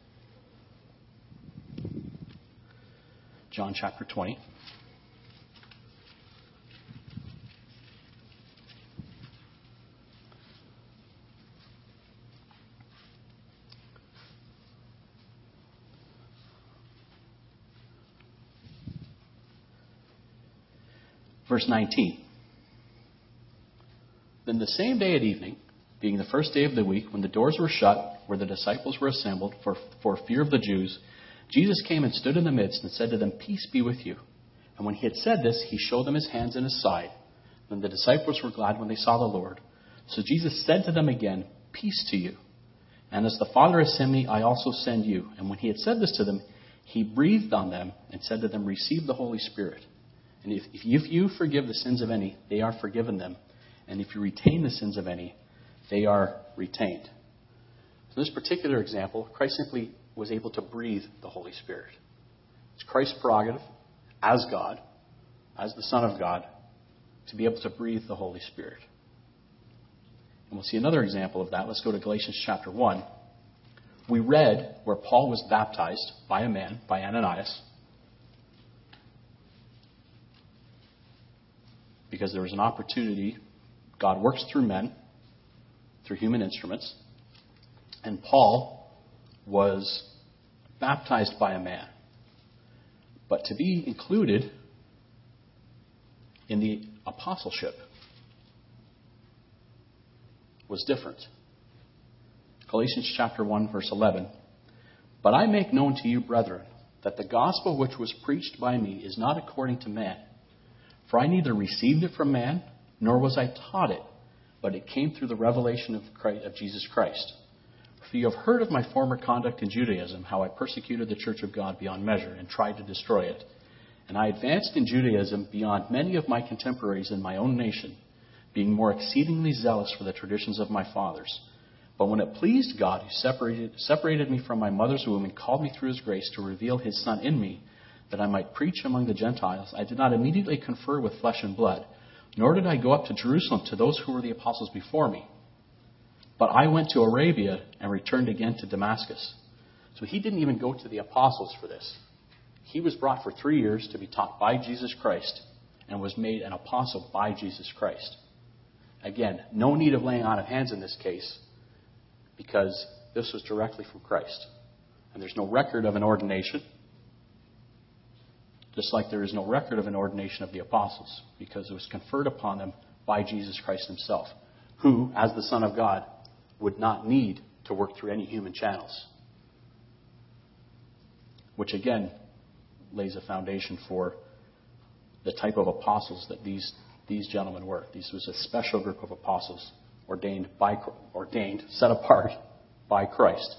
[SPEAKER 2] John chapter 20. Verse 19. Then the same day at evening, being the first day of the week, when the doors were shut, where the disciples were assembled for, for fear of the Jews, Jesus came and stood in the midst and said to them, Peace be with you. And when he had said this, he showed them his hands and his side. Then the disciples were glad when they saw the Lord. So Jesus said to them again, Peace to you. And as the Father has sent me, I also send you. And when he had said this to them, he breathed on them and said to them, Receive the Holy Spirit. And if, if you forgive the sins of any, they are forgiven them. And if you retain the sins of any, they are retained. So in this particular example, Christ simply was able to breathe the Holy Spirit. It's Christ's prerogative as God, as the Son of God, to be able to breathe the Holy Spirit. And we'll see another example of that. Let's go to Galatians chapter 1. We read where Paul was baptized by a man, by Ananias. because there was an opportunity. God works through men, through human instruments. And Paul was baptized by a man. But to be included in the apostleship was different. Galatians chapter 1 verse 11. But I make known to you, brethren, that the gospel which was preached by me is not according to man. For I neither received it from man, nor was I taught it, but it came through the revelation of, Christ, of Jesus Christ. You have heard of my former conduct in Judaism, how I persecuted the church of God beyond measure and tried to destroy it. And I advanced in Judaism beyond many of my contemporaries in my own nation, being more exceedingly zealous for the traditions of my fathers. But when it pleased God, who separated, separated me from my mother's womb and called me through his grace to reveal his Son in me, that I might preach among the Gentiles, I did not immediately confer with flesh and blood, nor did I go up to Jerusalem to those who were the apostles before me. But I went to Arabia and returned again to Damascus. So he didn't even go to the apostles for this. He was brought for three years to be taught by Jesus Christ and was made an apostle by Jesus Christ. Again, no need of laying on of hands in this case because this was directly from Christ. And there's no record of an ordination just like there is no record of an ordination of the apostles, because it was conferred upon them by Jesus Christ himself, who, as the Son of God, would not need to work through any human channels. Which again lays a foundation for the type of apostles that these, these gentlemen were. This was a special group of apostles ordained by ordained, set apart by Christ.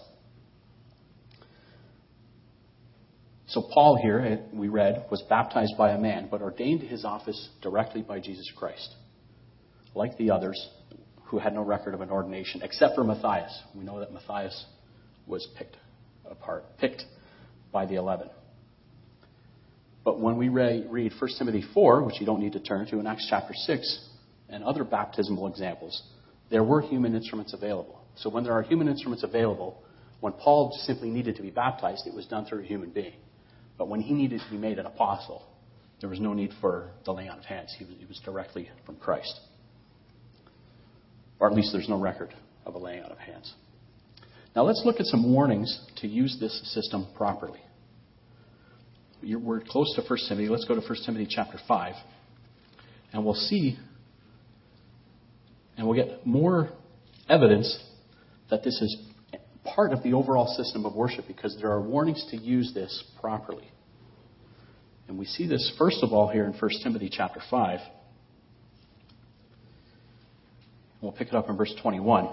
[SPEAKER 2] So Paul here, we read, was baptized by a man, but ordained to his office directly by Jesus Christ. Like the others who had no record of an ordination, except for Matthias. We know that Matthias was picked apart, picked by the eleven. But when we read 1 Timothy 4, which you don't need to turn to, in Acts chapter 6, and other baptismal examples, there were human instruments available. So when there are human instruments available, when Paul simply needed to be baptized, it was done through a human being. But when he needed to be made an apostle, there was no need for the laying on of hands. He was, he was directly from Christ. Or at least there's no record of a laying out of hands. Now let's look at some warnings to use this system properly. We're close to 1 Timothy. Let's go to 1 Timothy chapter 5. And we'll see, and we'll get more evidence that this is part of the overall system of worship because there are warnings to use this properly. And we see this first of all here in 1 Timothy chapter 5. We'll pick it up in verse 21.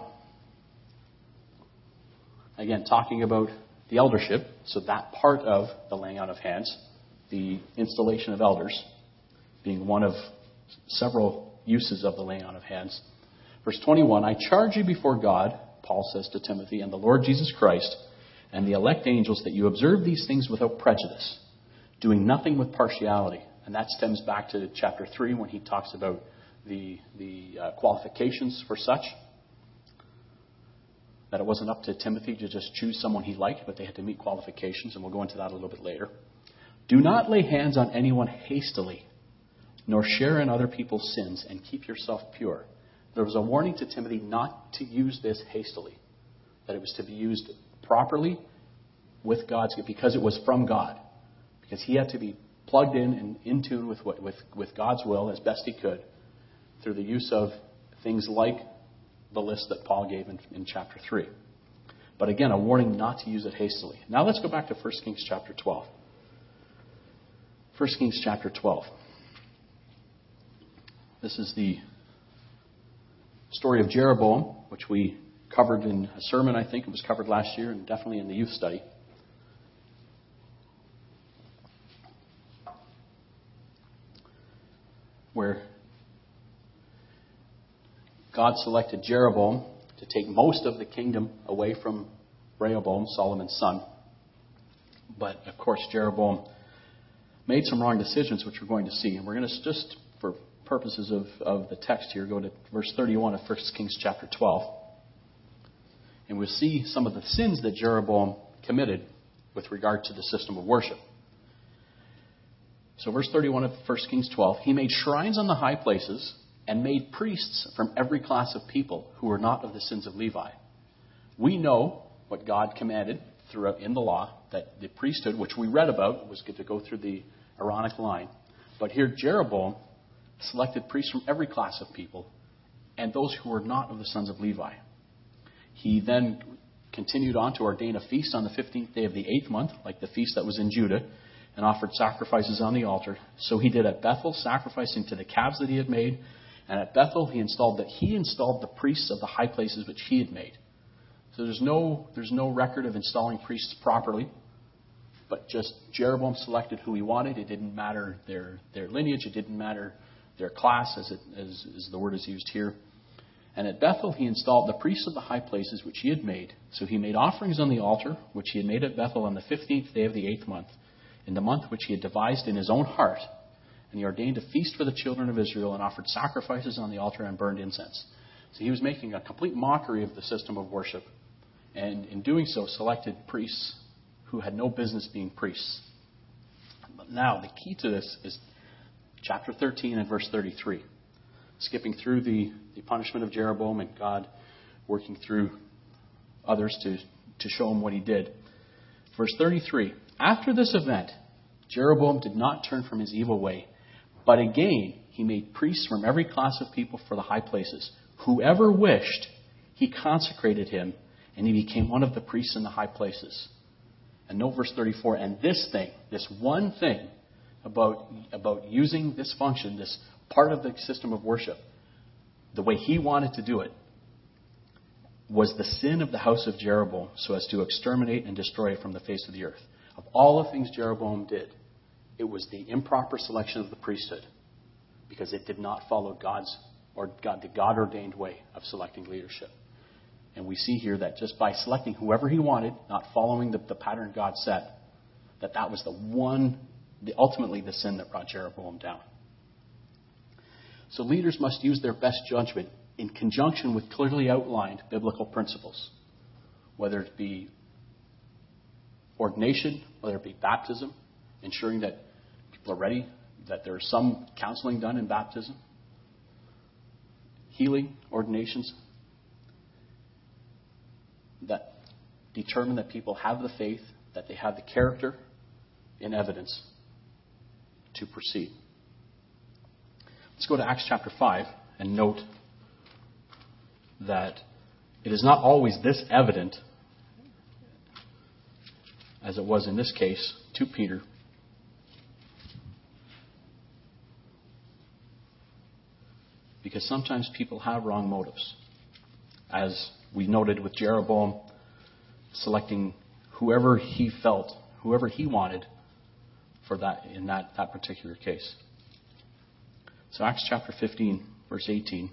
[SPEAKER 2] Again, talking about the eldership, so that part of the laying out of hands, the installation of elders, being one of several uses of the laying on of hands. Verse 21 I charge you before God Paul says to Timothy, and the Lord Jesus Christ and the elect angels that you observe these things without prejudice, doing nothing with partiality. And that stems back to chapter 3 when he talks about the, the uh, qualifications for such. That it wasn't up to Timothy to just choose someone he liked, but they had to meet qualifications, and we'll go into that a little bit later. Do not lay hands on anyone hastily, nor share in other people's sins, and keep yourself pure. There was a warning to Timothy not to use this hastily, that it was to be used properly with God's because it was from God, because he had to be plugged in and in tune with what, with, with God's will as best he could through the use of things like the list that Paul gave in, in chapter 3. But again, a warning not to use it hastily. Now let's go back to 1 Kings chapter 12. 1 Kings chapter 12. This is the story of Jeroboam, which we covered in a sermon, I think it was covered last year, and definitely in the youth study. Where God selected Jeroboam to take most of the kingdom away from Rehoboam, Solomon's son. But of course, Jeroboam made some wrong decisions, which we're going to see. And we're going to just, for purposes of, of the text here, go to verse 31 of 1 Kings chapter 12. And we'll see some of the sins that Jeroboam committed with regard to the system of worship. So, verse 31 of 1 Kings 12 He made shrines on the high places and made priests from every class of people who were not of the sins of Levi. We know what God commanded throughout in the law that the priesthood, which we read about, was to go through the Aaronic line. But here, Jeroboam selected priests from every class of people and those who were not of the sons of Levi. He then continued on to ordain a feast on the 15th day of the eighth month, like the feast that was in Judah, and offered sacrifices on the altar. So he did at Bethel, sacrificing to the calves that he had made. And at Bethel, he installed that he installed the priests of the high places which he had made. So there's no, there's no record of installing priests properly, but just Jeroboam selected who he wanted. It didn't matter their, their lineage, it didn't matter their class, as, it, as, as the word is used here. And at Bethel he installed the priests of the high places which he had made. So he made offerings on the altar, which he had made at Bethel on the fifteenth day of the eighth month, in the month which he had devised in his own heart. And he ordained a feast for the children of Israel and offered sacrifices on the altar and burned incense. So he was making a complete mockery of the system of worship. And in doing so, selected priests who had no business being priests. But now, the key to this is chapter 13 and verse 33. Skipping through the, the punishment of Jeroboam and God working through others to, to show him what he did. Verse 33 After this event, Jeroboam did not turn from his evil way, but again he made priests from every class of people for the high places. Whoever wished, he consecrated him, and he became one of the priests in the high places. And note verse 34 and this thing, this one thing, about, about using this function, this part of the system of worship, the way he wanted to do it, was the sin of the house of Jeroboam so as to exterminate and destroy it from the face of the earth. of all the things Jeroboam did, it was the improper selection of the priesthood because it did not follow God's or God, the God ordained way of selecting leadership. And we see here that just by selecting whoever he wanted, not following the, the pattern God set, that that was the one, the, ultimately the sin that brought Jeroboam down. So leaders must use their best judgment in conjunction with clearly outlined biblical principles, whether it be ordination, whether it be baptism, ensuring that ready, that there is some counseling done in baptism, healing ordinations, that determine that people have the faith, that they have the character and evidence to proceed. Let's go to Acts chapter 5 and note that it is not always this evident as it was in this case to Peter. Because sometimes people have wrong motives. As we noted with Jeroboam selecting whoever he felt, whoever he wanted for that in that, that particular case. So Acts chapter 15, verse 18.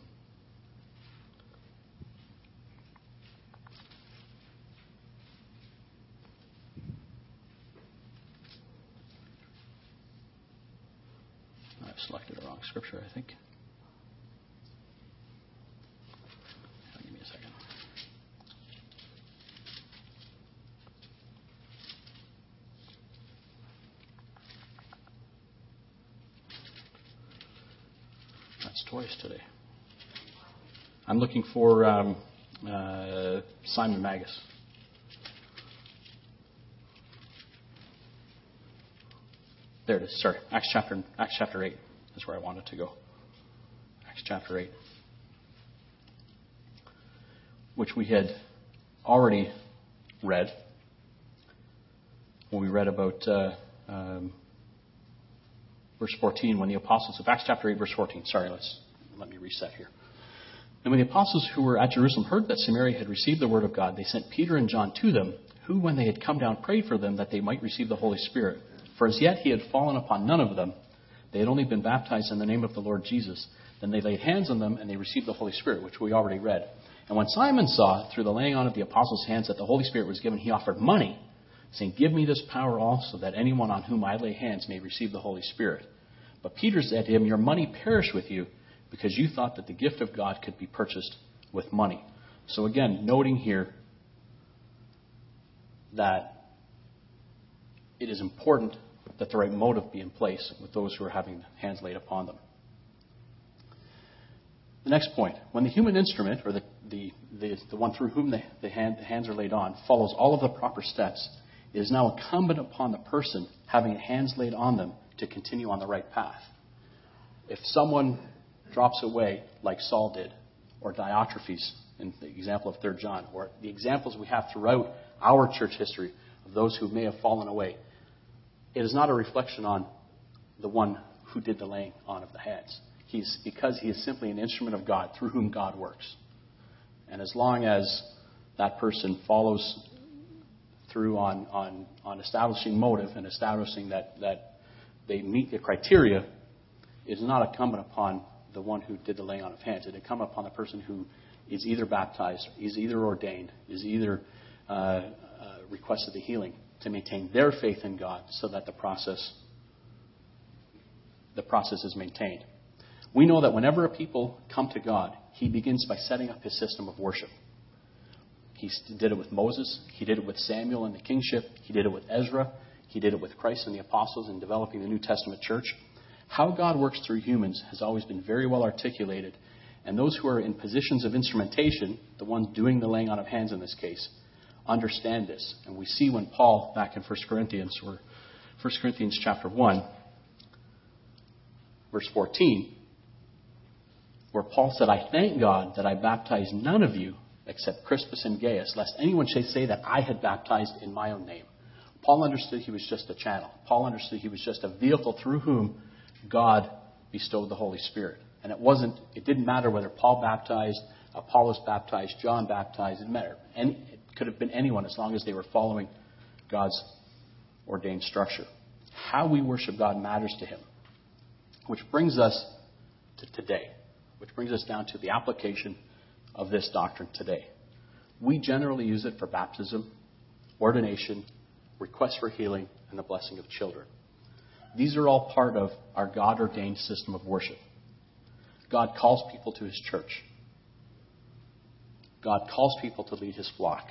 [SPEAKER 2] I've selected the wrong scripture, I think. Give me a second. That's twice today. I'm looking for um, uh, Simon Magus. There it is. Sorry, Acts chapter Acts chapter eight is where I wanted to go. Acts chapter eight, which we had already read when we read about uh, um, verse 14 when the apostles of Acts chapter 8 verse 14. Sorry, let's let me reset here. And when the apostles who were at Jerusalem heard that Samaria had received the word of God, they sent Peter and John to them, who, when they had come down, prayed for them that they might receive the Holy Spirit. For as yet he had fallen upon none of them. They had only been baptized in the name of the Lord Jesus. Then they laid hands on them and they received the Holy Spirit, which we already read. And when Simon saw, through the laying on of the apostles' hands, that the Holy Spirit was given, he offered money, saying, Give me this power also, that anyone on whom I lay hands may receive the Holy Spirit. But Peter said to him, Your money perish with you, because you thought that the gift of God could be purchased with money. So again, noting here that it is important that the right motive be in place with those who are having hands laid upon them. The next point when the human instrument, or the, the, the, the one through whom the, the, hand, the hands are laid on, follows all of the proper steps, it is now incumbent upon the person having hands laid on them to continue on the right path. If someone drops away, like Saul did, or Diotrephes, in the example of 3 John, or the examples we have throughout our church history of those who may have fallen away, it is not a reflection on the one who did the laying on of the hands. He's because he is simply an instrument of God through whom God works. And as long as that person follows through on, on, on establishing motive and establishing that, that they meet the criteria, is not incumbent upon the one who did the laying on of hands. It incumbent upon the person who is either baptized, is either ordained, is either uh, uh, requested the healing to maintain their faith in God so that the process the process is maintained. We know that whenever a people come to God, he begins by setting up his system of worship. He did it with Moses, he did it with Samuel and the kingship, he did it with Ezra, he did it with Christ and the apostles in developing the New Testament church. How God works through humans has always been very well articulated, and those who are in positions of instrumentation, the ones doing the laying on of hands in this case, understand this. And we see when Paul, back in 1 Corinthians, or 1 Corinthians chapter 1, verse 14, where Paul said, I thank God that I baptized none of you except Crispus and Gaius, lest anyone should say that I had baptized in my own name. Paul understood he was just a channel. Paul understood he was just a vehicle through whom God bestowed the Holy Spirit. And it wasn't, it didn't matter whether Paul baptized, Apollos baptized, John baptized, it mattered. Any, it could have been anyone as long as they were following God's ordained structure. How we worship God matters to him. Which brings us to today, which brings us down to the application of this doctrine today. We generally use it for baptism, ordination, request for healing, and the blessing of children. These are all part of our God ordained system of worship. God calls people to his church. God calls people to lead his flock.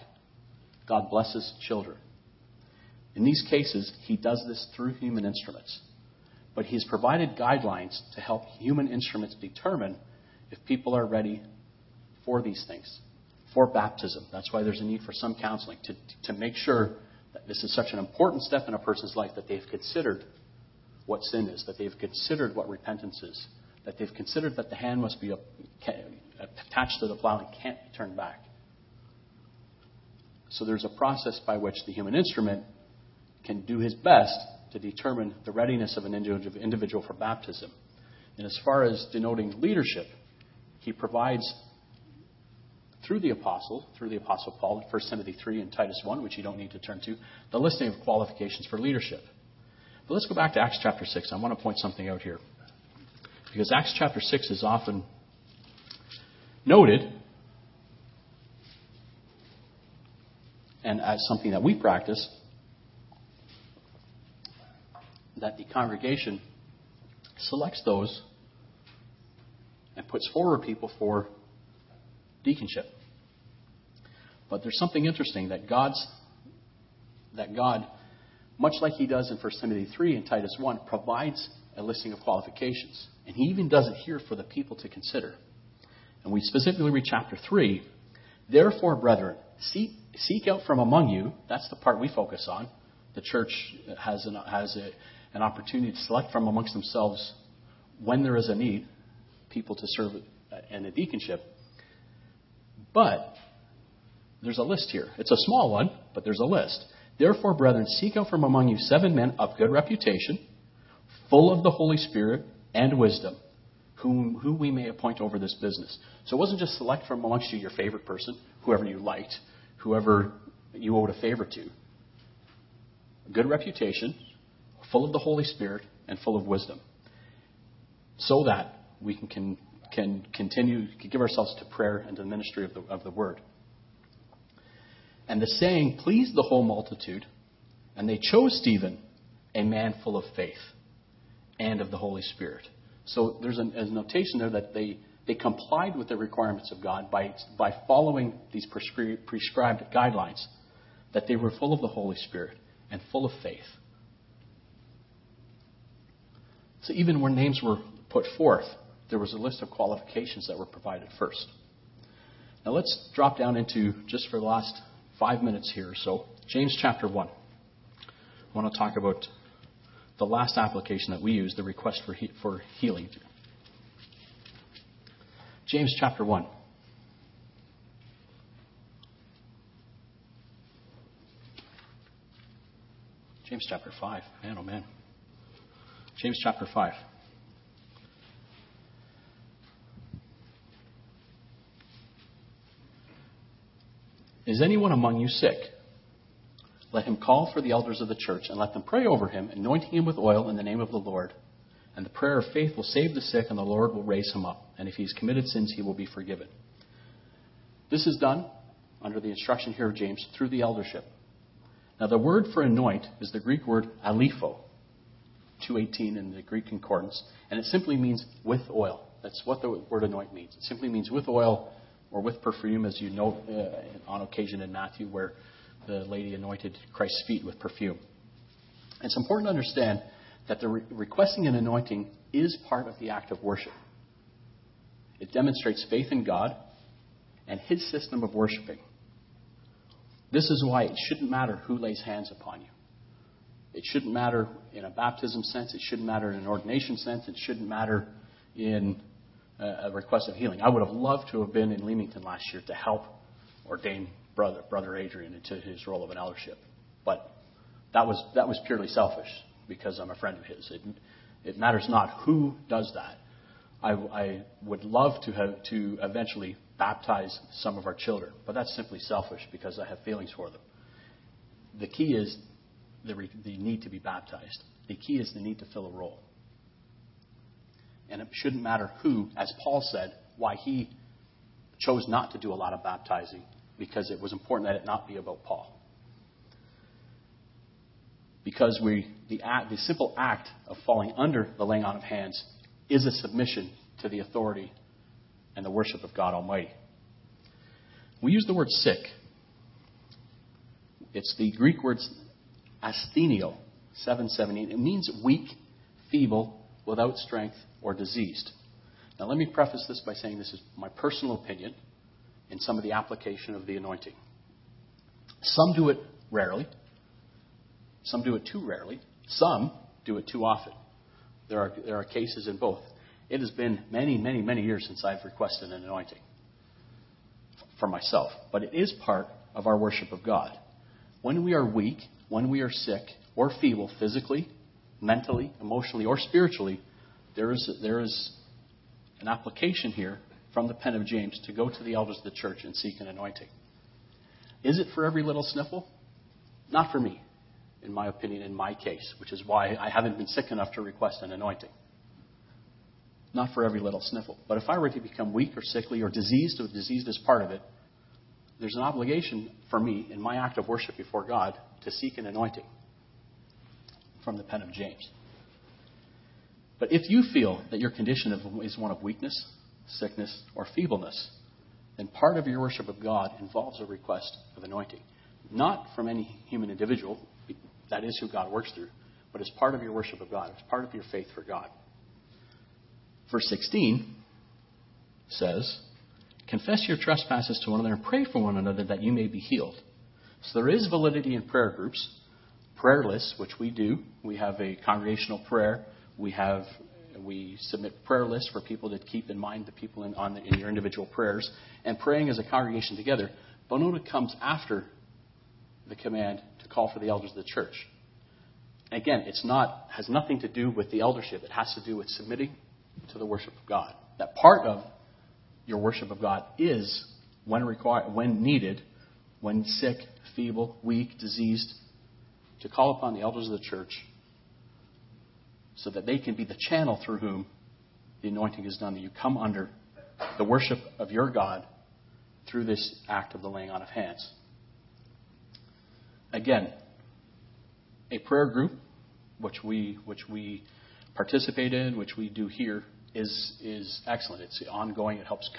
[SPEAKER 2] God blesses children. In these cases, he does this through human instruments. But he's provided guidelines to help human instruments determine if people are ready for these things, for baptism. That's why there's a need for some counseling to, to make sure that this is such an important step in a person's life that they've considered what sin is, that they've considered what repentance is, that they've considered that the hand must be attached to the plow and can't be turned back. So there's a process by which the human instrument can do his best to determine the readiness of an individual for baptism. And as far as denoting leadership, he provides through the apostle, through the apostle Paul in 1 Timothy 3 and Titus 1, which you don't need to turn to, the listing of qualifications for leadership. But let's go back to Acts chapter 6. I want to point something out here. Because Acts chapter 6 is often noted and as something that we practice that the congregation selects those and puts forward people for deaconship. But there's something interesting that God's that God, much like He does in 1 Timothy 3 and Titus 1, provides a listing of qualifications. And He even does it here for the people to consider. And we specifically read chapter 3. Therefore, brethren, seek, seek out from among you, that's the part we focus on. The church has an, has a, an opportunity to select from amongst themselves when there is a need, people to serve in a deaconship. But there's a list here. It's a small one, but there's a list. Therefore, brethren, seek out from among you seven men of good reputation, full of the Holy Spirit and wisdom, whom who we may appoint over this business. So it wasn't just select from amongst you your favorite person, whoever you liked, whoever you owed a favor to. Good reputation, full of the Holy Spirit, and full of wisdom, so that we can, can, can continue to give ourselves to prayer and to the ministry of the, of the Word. And the saying pleased the whole multitude, and they chose Stephen, a man full of faith and of the Holy Spirit. So there's a, a notation there that they, they complied with the requirements of God by, by following these prescri- prescribed guidelines, that they were full of the Holy Spirit and full of faith. So even when names were put forth, there was a list of qualifications that were provided first. Now let's drop down into, just for the last five minutes here so, James chapter 1. I want to talk about the last application that we use, the request for, he- for healing. James chapter 1. James chapter 5. Man, oh man. James chapter 5. Is anyone among you sick? Let him call for the elders of the church and let them pray over him, anointing him with oil in the name of the Lord. And the prayer of faith will save the sick, and the Lord will raise him up. And if he has committed sins, he will be forgiven. This is done under the instruction here of James through the eldership. Now, the word for anoint is the Greek word aleipho, 218 in the Greek concordance, and it simply means with oil. That's what the word anoint means. It simply means with oil or with perfume, as you know uh, on occasion in Matthew, where the lady anointed Christ's feet with perfume. It's important to understand that the re- requesting an anointing is part of the act of worship. It demonstrates faith in God and His system of worshiping. This is why it shouldn't matter who lays hands upon you. It shouldn't matter in a baptism sense. It shouldn't matter in an ordination sense. It shouldn't matter in a request of healing. I would have loved to have been in Leamington last year to help ordain brother, brother Adrian into his role of an eldership. But that was, that was purely selfish because I'm a friend of his. It, it matters not who does that. I, I would love to have to eventually baptize some of our children, but that's simply selfish because I have feelings for them. The key is the, the need to be baptized. The key is the need to fill a role. And it shouldn't matter who, as Paul said, why he chose not to do a lot of baptizing, because it was important that it not be about Paul. Because we, the, act, the simple act of falling under the laying on of hands is a submission to the authority and the worship of God Almighty. We use the word sick. It's the Greek word astheneo, 717. It means weak, feeble, without strength, or diseased. Now, let me preface this by saying this is my personal opinion in some of the application of the anointing. Some do it rarely, some do it too rarely, some do it too often. There are, there are cases in both. It has been many, many, many years since I've requested an anointing for myself, but it is part of our worship of God. When we are weak, when we are sick or feeble physically, mentally, emotionally, or spiritually, there is, there is an application here from the pen of James to go to the elders of the church and seek an anointing. Is it for every little sniffle? Not for me, in my opinion, in my case, which is why I haven't been sick enough to request an anointing. Not for every little sniffle. But if I were to become weak or sickly or diseased, or diseased is part of it, there's an obligation for me in my act of worship before God to seek an anointing from the pen of James. But if you feel that your condition is one of weakness, sickness, or feebleness, then part of your worship of God involves a request of anointing. Not from any human individual, that is who God works through, but as part of your worship of God, as part of your faith for God. Verse 16 says, Confess your trespasses to one another and pray for one another that you may be healed. So there is validity in prayer groups, prayer lists, which we do. We have a congregational prayer. We have we submit prayer lists for people to keep in mind the people in, on the, in your individual prayers and praying as a congregation together. Bonota comes after the command to call for the elders of the church. Again, it's not has nothing to do with the eldership. It has to do with submitting to the worship of God. That part of your worship of God is, when, required, when needed, when sick, feeble, weak, diseased, to call upon the elders of the church so that they can be the channel through whom the anointing is done, that you come under the worship of your God through this act of the laying on of hands. Again, a prayer group, which we, which we participate in, which we do here, is, is excellent. It's ongoing. It helps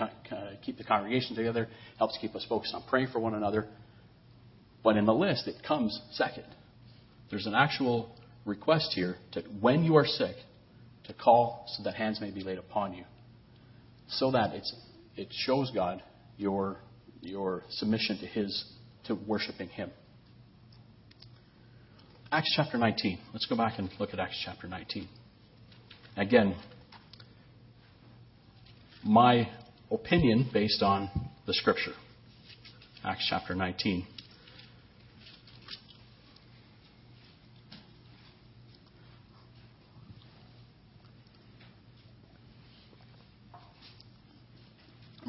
[SPEAKER 2] keep the congregation together, helps keep us focused on praying for one another. But in the list, it comes second. There's an actual request here to, when you are sick, to call so that hands may be laid upon you, so that it's, it shows God your, your submission to His, to worshiping Him. Acts chapter 19. Let's go back and look at Acts chapter 19. Again, my opinion based on the scripture. Acts chapter 19.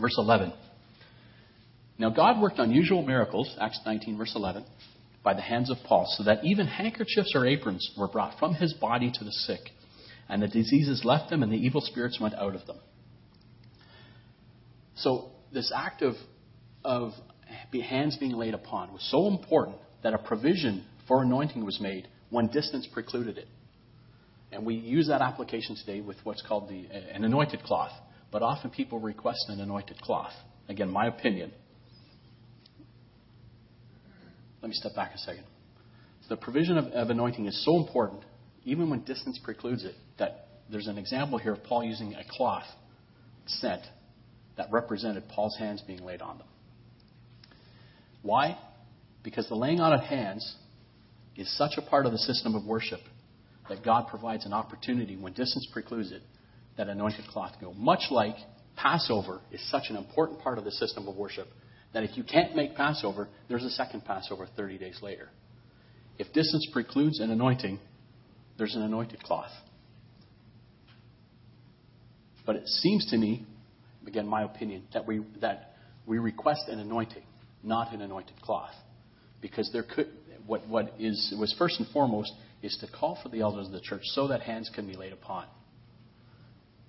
[SPEAKER 2] Verse 11. Now God worked unusual miracles, Acts 19, verse 11, by the hands of Paul, so that even handkerchiefs or aprons were brought from his body to the sick, and the diseases left them, and the evil spirits went out of them. So this act of, of hands being laid upon was so important that a provision for anointing was made when distance precluded it. And we use that application today with what's called the, an anointed cloth. But often people request an anointed cloth. Again, my opinion. Let me step back a second. So the provision of, of anointing is so important, even when distance precludes it, that there's an example here of Paul using a cloth sent that represented Paul's hands being laid on them. Why? Because the laying on of hands is such a part of the system of worship that God provides an opportunity when distance precludes it that anointed cloth go. Much like Passover is such an important part of the system of worship that if you can't make Passover, there's a second Passover 30 days later. If distance precludes an anointing, there's an anointed cloth. But it seems to me again, my opinion, that we, that we request an anointing, not an anointed cloth. Because there could, what, what is, was first and foremost is to call for the elders of the church so that hands can be laid upon.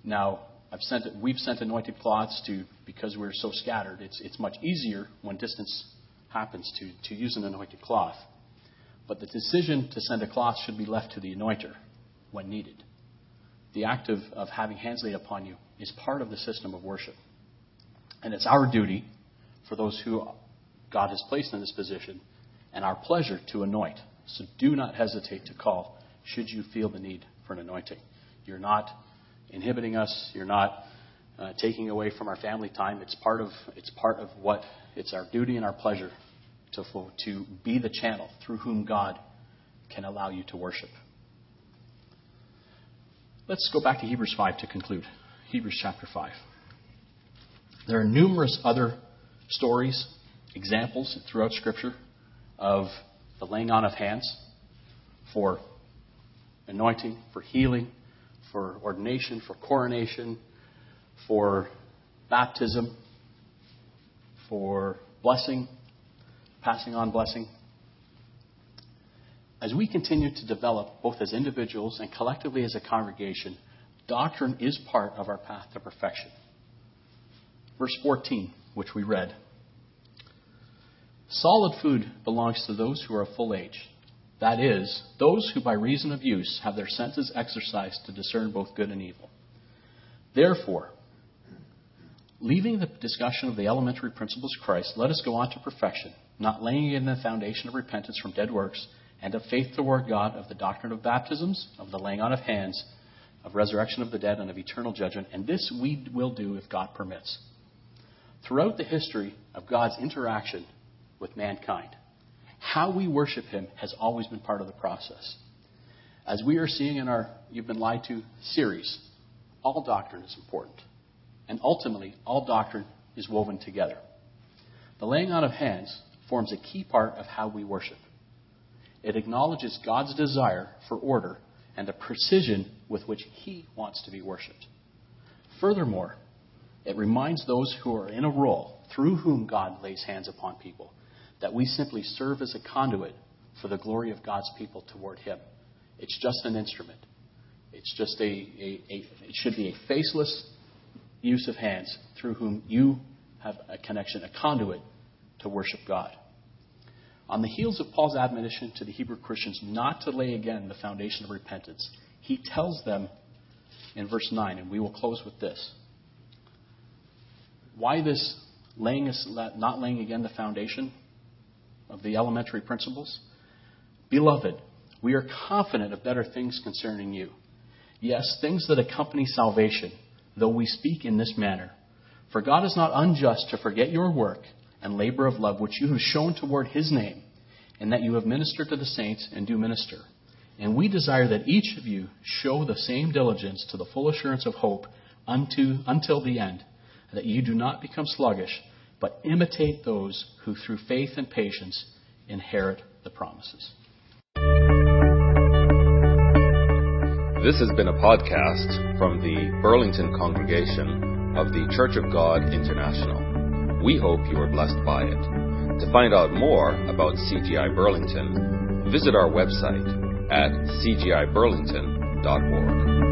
[SPEAKER 2] Now, sent, we've sent anointed cloths to, because we're so scattered, it's, it's much easier when distance happens to, to use an anointed cloth. But the decision to send a cloth should be left to the anointer when needed. The act of, of having hands laid upon you is part of the system of worship. And it's our duty for those who God has placed in this position and our pleasure to anoint. So do not hesitate to call should you feel the need for an anointing. You're not inhibiting us. You're not uh, taking away from our family time. It's part of it's part of what it's our duty and our pleasure to to be the channel through whom God can allow you to worship. Let's go back to Hebrews 5 to conclude. Hebrews chapter 5. There are numerous other stories, examples throughout Scripture of the laying on of hands for anointing, for healing, for ordination, for coronation, for baptism, for blessing, passing on blessing. As we continue to develop, both as individuals and collectively as a congregation, doctrine is part of our path to perfection. Verse 14, which we read Solid food belongs to those who are of full age that is, those who by reason of use have their senses exercised to discern both good and evil. Therefore, leaving the discussion of the elementary principles of Christ, let us go on to perfection, not laying in the foundation of repentance from dead works and of faith toward God, of the doctrine of baptisms, of the laying on of hands, of resurrection of the dead, and of eternal judgment. And this we will do if God permits. Throughout the history of God's interaction with mankind, how we worship Him has always been part of the process. As we are seeing in our You've Been Lied to series, all doctrine is important. And ultimately, all doctrine is woven together. The laying on of hands forms a key part of how we worship. It acknowledges God's desire for order and the precision with which He wants to be worshiped. Furthermore, it reminds those who are in a role through whom God lays hands upon people that we simply serve as a conduit for the glory of God's people toward Him. It's just an instrument. It's just a, a, a, it should be a faceless use of hands through whom you have a connection, a conduit to worship God. On the heels of Paul's admonition to the Hebrew Christians not to lay again the foundation of repentance, he tells them in verse 9, and we will close with this. Why this laying, not laying again the foundation? Of the elementary principles? Beloved, we are confident of better things concerning you. Yes, things that accompany salvation, though we speak in this manner. For God is not unjust to forget your work and labor of love which you have shown toward his name, and that you have ministered to the saints and do minister. And we desire that each of you show the same diligence to the full assurance of hope unto, until the end, that you do not become sluggish but imitate those who through faith and patience inherit the promises.
[SPEAKER 1] This has been a podcast from the Burlington congregation of the Church of God International. We hope you are blessed by it. To find out more about CGI Burlington, visit our website at cgiburlington.org.